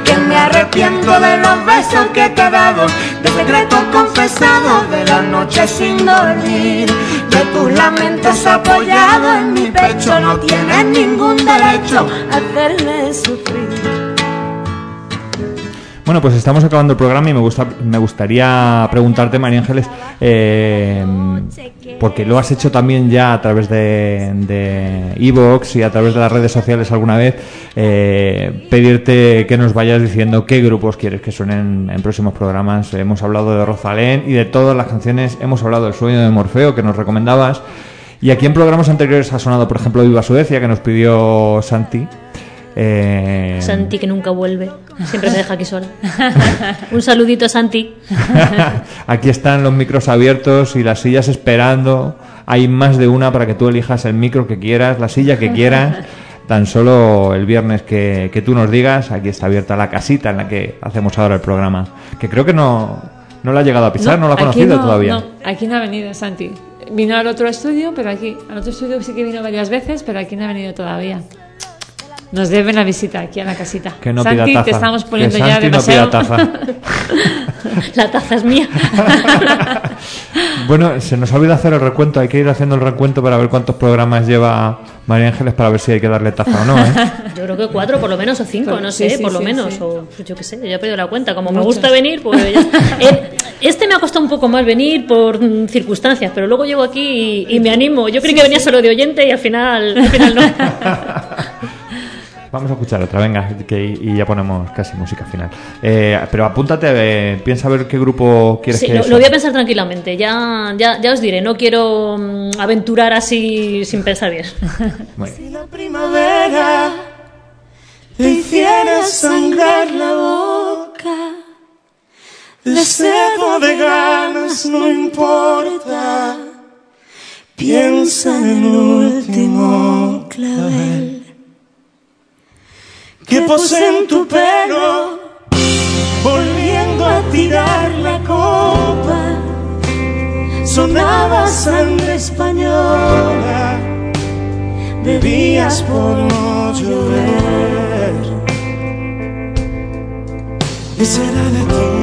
que me arrepiento de los besos que te he dado, de secretos confesados, de las noches sin dormir, de tus lamentos apoyados en mi pecho, no tienes ningún derecho a hacerme sufrir. Bueno, pues estamos acabando el programa y me, gusta, me gustaría preguntarte, María Ángeles, eh, porque lo has hecho también ya a través de Evox y a través de las redes sociales alguna vez, eh, pedirte que nos vayas diciendo qué grupos quieres que suenen en próximos programas. Hemos hablado de Rosalén y de todas las canciones, hemos hablado del sueño de Morfeo que nos recomendabas. Y aquí en programas anteriores ha sonado, por ejemplo, Viva Suecia, que nos pidió Santi. Eh, Santi que nunca vuelve, siempre me deja aquí sola. Un saludito a Santi. [laughs] Aquí están los micros abiertos y las sillas esperando. Hay más de una para que tú elijas el micro que quieras, la silla que quieras. Tan solo el viernes que, que tú nos digas, aquí está abierta la casita en la que hacemos ahora el programa. Que creo que no, no la ha llegado a pisar, no, la ha conocido no, todavía. no, aquí no ha venido Santi. Vino al otro estudio, pero aquí, al otro estudio sí que vino varias veces, pero aquí no ha venido todavía. Nos debe una visita aquí a la casita. Que no Santi, pida taza. te estamos poniendo que ya Santi no demasiado. pida taza. [laughs] La taza es mía. [laughs] Bueno, se nos olvida hacer el recuento. Hay que ir haciendo el recuento para ver cuántos programas lleva María Ángeles para ver si hay que darle taza o no. ¿eh? [laughs] Yo creo que cuatro, por lo menos, o cinco, no sé, sí, por lo sí, menos. sí. O yo qué sé, ya he perdido la cuenta. Como me gusta venir, pues ya. Eh, Este me ha costado un poco más venir por mm, circunstancias, pero luego llego aquí y, y me animo. Yo creí que venía solo de oyente y al final, al final no. Vamos a escuchar otra, venga, que, y ya ponemos casi música final. Eh, pero apúntate, eh, piensa a ver qué grupo quieres Sí, que lo, lo voy a pensar tranquilamente. Ya, ya, ya os diré, no quiero mm, aventurar así sin pensar bien. [laughs] Muy bien. la primavera te hiciera sangrar la boca. De sed de ganas, no importa. Piensa en el último clavel que posee en tu pelo, volviendo a tirar la copa. Sonaba sangre española bebías por no llover. ¿Qué será de ti?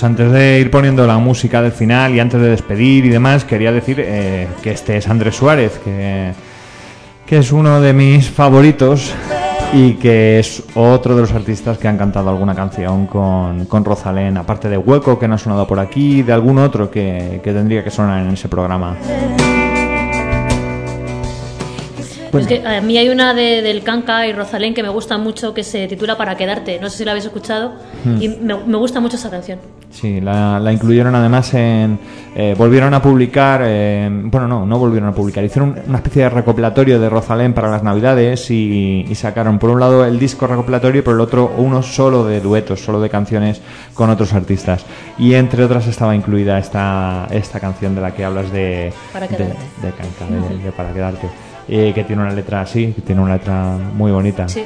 Pues antes de ir poniendo la música del final y antes de despedir y demás, quería decir eh, que este es Andrés Suárez, que, que es uno de mis favoritos y que es otro de los artistas que han cantado alguna canción con, con Rosalén, aparte de Hueco, que no ha sonado por aquí, de algún otro que, que tendría que sonar en ese programa. Es que a mí hay una de, del Canca y Rosalén que me gusta mucho que se titula Para quedarte. No sé si la habéis escuchado Hmm. y me, me gusta mucho esa canción. Sí, la, la incluyeron además en... eh, volvieron a publicar... eh, bueno, no, no volvieron a publicar. Hicieron una especie de recopilatorio de Rosalén para las Navidades y, y sacaron por un lado el disco recopilatorio y por el otro uno solo de duetos, solo de canciones con otros artistas. Y entre otras estaba incluida esta, esta canción de la que hablas de... Para de, quedarte. de Canca, de, de Para quedarte. Eh, que tiene una letra así, que tiene una letra muy bonita. Sí.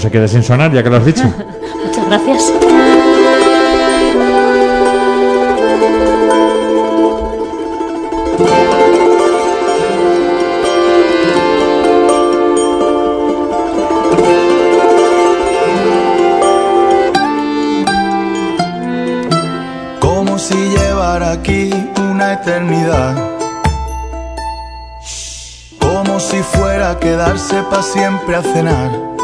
No se quede sin sonar, ya que lo has dicho. [laughs] Muchas gracias. Como si llevara aquí una eternidad. Como si fuera a quedarse para siempre a cenar.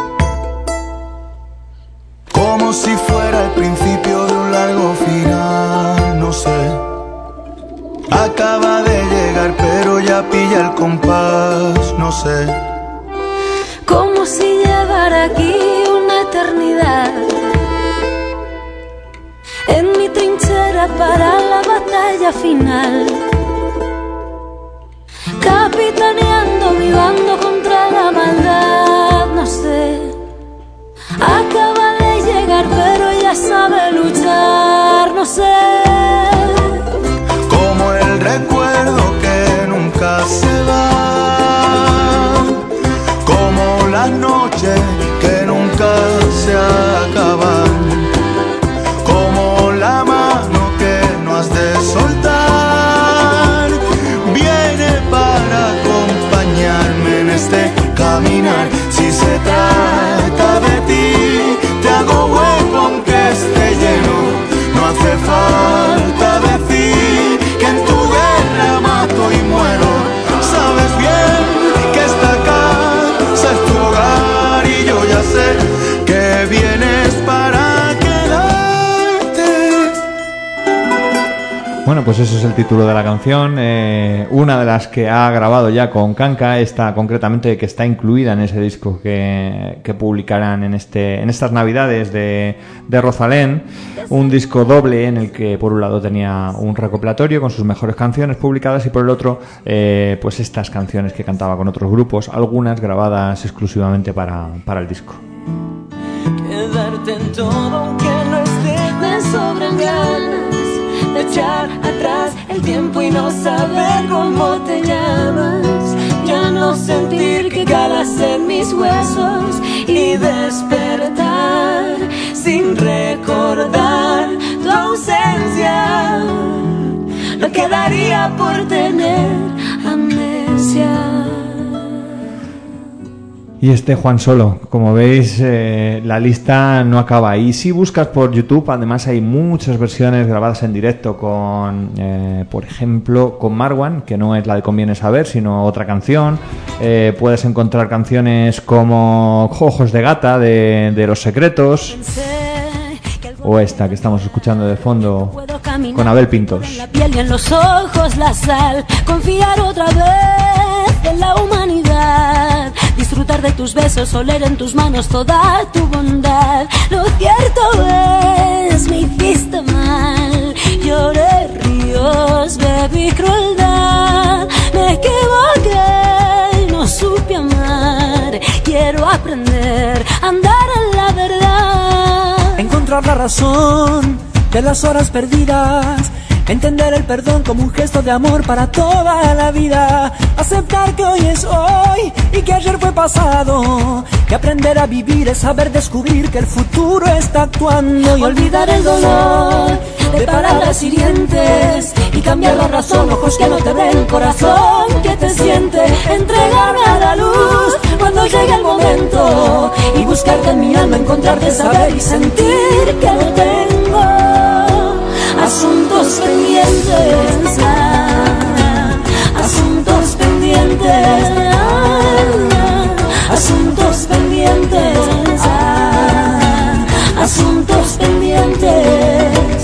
Título de la canción. eh, una de las que ha grabado ya con Kanka, esta concretamente que está incluida en ese disco que, que publicarán en, este, en estas navidades de, de Rosalén. Un disco doble en el que por un lado tenía un recopilatorio con sus mejores canciones publicadas y por el otro, eh, pues estas canciones que cantaba con otros grupos, algunas grabadas exclusivamente para, para el disco. Quedarte en todo aunque no esté Me sobran echar atrás el tiempo y no saber cómo te llamas. Ya no sentir que calas en mis huesos Y despertar sin recordar tu ausencia. No quedaría por tener amnesia Y este Juan Solo, como veis, eh, la lista no acaba ahí. Si buscas por YouTube, además hay muchas versiones grabadas en directo con, eh, por ejemplo, con Marwan, que no es la de Conviene Saber, sino otra canción. Eh, puedes encontrar canciones como Ojos de Gata de, Los Secretos, o esta que estamos escuchando de fondo con Abel Pintos. y. Disfrutar de tus besos, oler en tus manos toda tu bondad. Lo cierto es, me hiciste mal. Lloré ríos, bebí crueldad. Me equivoqué no supe amar. Quiero aprender a andar en la verdad. encontrar la razón de las horas perdidas, entender el perdón como un gesto de amor para toda la vida, aceptar que hoy es hoy y que ayer fue pasado, que aprender a vivir es saber descubrir que el futuro está actuando. Y olvidar el dolor de palabras hirientes y cambiar la razón, ojos que no te ven, corazón que te siente, entregarme a la luz cuando llegue el momento y buscarte en mi alma, encontrarte, saber y sentir que no tengo asuntos pendientes, asuntos pendientes, asuntos pendientes, asuntos pendientes.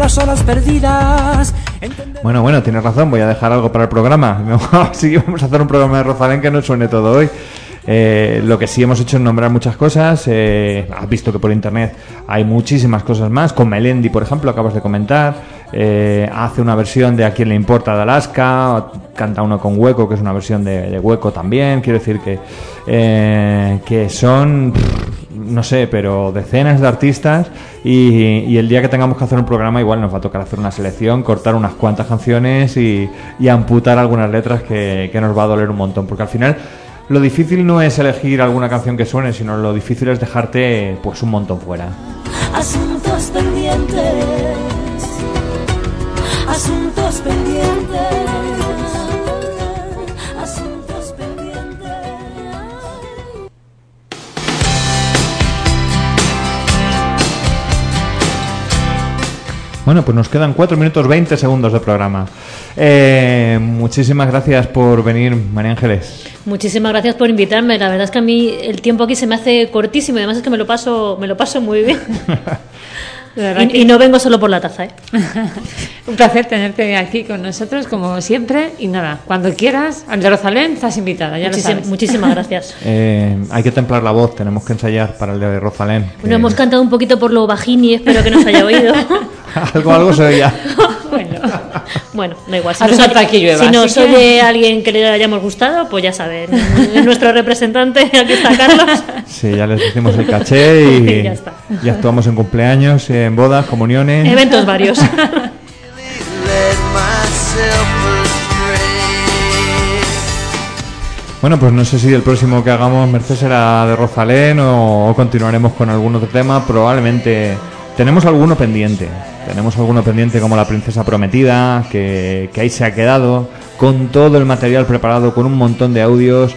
Las horas perdidas Bueno, bueno, tienes razón, voy a dejar algo para el programa. [laughs] Así vamos a hacer un programa de Rosalén que no suene todo hoy. Eh, lo que sí hemos hecho es nombrar muchas cosas. eh, has visto que por internet hay muchísimas cosas más. Con Melendi, por ejemplo, acabas de comentar. Eh, hace una versión de A quién le importa de Alaska. Canta uno con Hueco, que es una versión de, Hueco también. Quiero decir que, que son, no sé, pero decenas de artistas. Y, el día que tengamos que hacer un programa, igual nos va a tocar hacer una selección, cortar unas cuantas canciones y, amputar algunas letras que, que nos va a doler un montón. Porque al final. Lo difícil no es elegir alguna canción que suene, sino lo difícil es dejarte pues un montón fuera. Asuntos pendientes. Asuntos Bueno, pues nos quedan 4 minutos 20 segundos de programa. Eh, muchísimas gracias por venir, María Ángeles. Muchísimas gracias por invitarme. La verdad es que a mí el tiempo aquí se me hace cortísimo y además es que me lo paso, me lo paso muy bien. [laughs] Y, que- y no vengo solo por la taza, ¿eh? [laughs] Un placer tenerte aquí con nosotros, como siempre. Y nada, cuando quieras, al Jerusalén, estás invitada, ya lo sabes. muchísimas [laughs] gracias. Eh, hay que templar la voz, tenemos que ensayar para el de Rosalén. que Bueno, hemos cantado un poquito por lo bajini, espero que nos haya oído. [laughs] algo, algo se oía. [laughs] Bueno, da igual. Hace nos falta oye- que llueva, Si nos así que- oye alguien que le hayamos gustado, pues ya saben. [laughs] Nuestro representante, [laughs] aquí está Carlos. Sí, ya les decimos el caché y, Ya está. y actuamos en cumpleaños, en bodas, comuniones. Eventos varios. Bueno, pues no sé si el próximo que hagamos, Merced, será de Rosalén o, o continuaremos con algún otro tema. Probablemente tenemos alguno pendiente. Tenemos alguno pendiente como La Princesa Prometida, que, que ahí se ha quedado, con todo el material preparado, con un montón de audios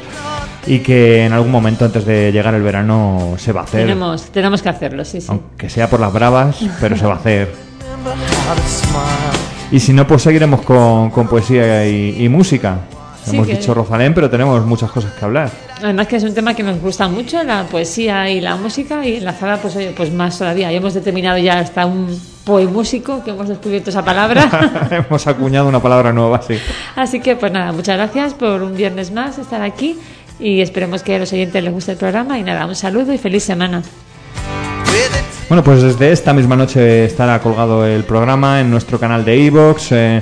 y que en algún momento antes de llegar el verano se va a hacer. Tenemos, tenemos que hacerlo, sí, sí. Aunque sea por las bravas, pero se va a hacer. Y si no, pues seguiremos con, con poesía y, y música. Sí, Hemos que- dicho Rosalén, pero tenemos muchas cosas que hablar. Además que es un tema que nos gusta mucho, la poesía y la música, y enlazada, pues oye, pues más todavía. Ya hemos determinado ya hasta un poemúsico, que hemos descubierto esa palabra. [laughs] Hemos acuñado una palabra nueva, sí. Así que, pues nada, muchas gracias por un viernes más estar aquí y esperemos que a los oyentes les guste el programa. Y nada, un saludo y feliz semana. Bueno, pues desde esta misma noche estará colgado el programa en nuestro canal de iVoox. Eh,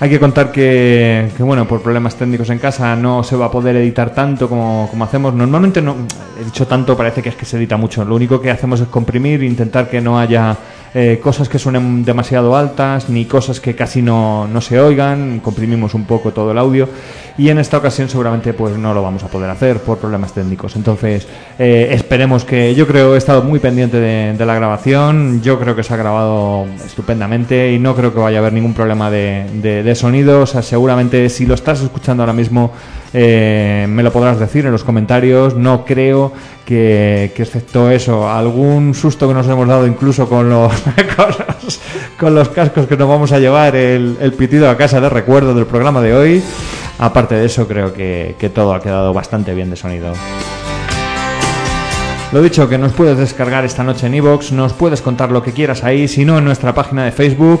hay que contar que, que, bueno, por problemas técnicos en casa no se va a poder editar tanto como, como hacemos. Normalmente no, he dicho tanto, parece que es que se edita mucho. Lo único que hacemos es comprimir, intentar que no haya eh, cosas que suenen demasiado altas ni cosas que casi no, no se oigan. Comprimimos un poco todo el audio y en esta ocasión seguramente pues no lo vamos a poder hacer por problemas técnicos. Entonces eh, esperemos que yo creo he estado muy pendiente de, la grabación, yo creo que se ha grabado estupendamente y no creo que vaya a haber ningún problema de, de- de sonido. O sea, seguramente si lo estás escuchando ahora mismo eh, me lo podrás decir en los comentarios. No creo que, excepto eso, algún susto que nos hemos dado incluso con los, [laughs] con los, cascos que nos vamos a llevar, el, pitido a casa de recuerdo del programa de hoy. Aparte de eso, creo que, que todo ha quedado bastante bien de sonido. Lo dicho, que nos puedes descargar esta noche en iVoox, nos puedes contar lo que quieras ahí, si no en nuestra página de Facebook.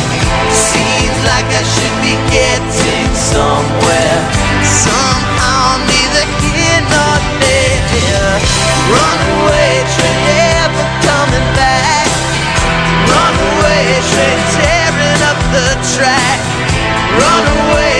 like I should be getting somewhere. Somehow, neither here nor there. Runaway train never coming back. Runaway train tearing up the track. Runaway.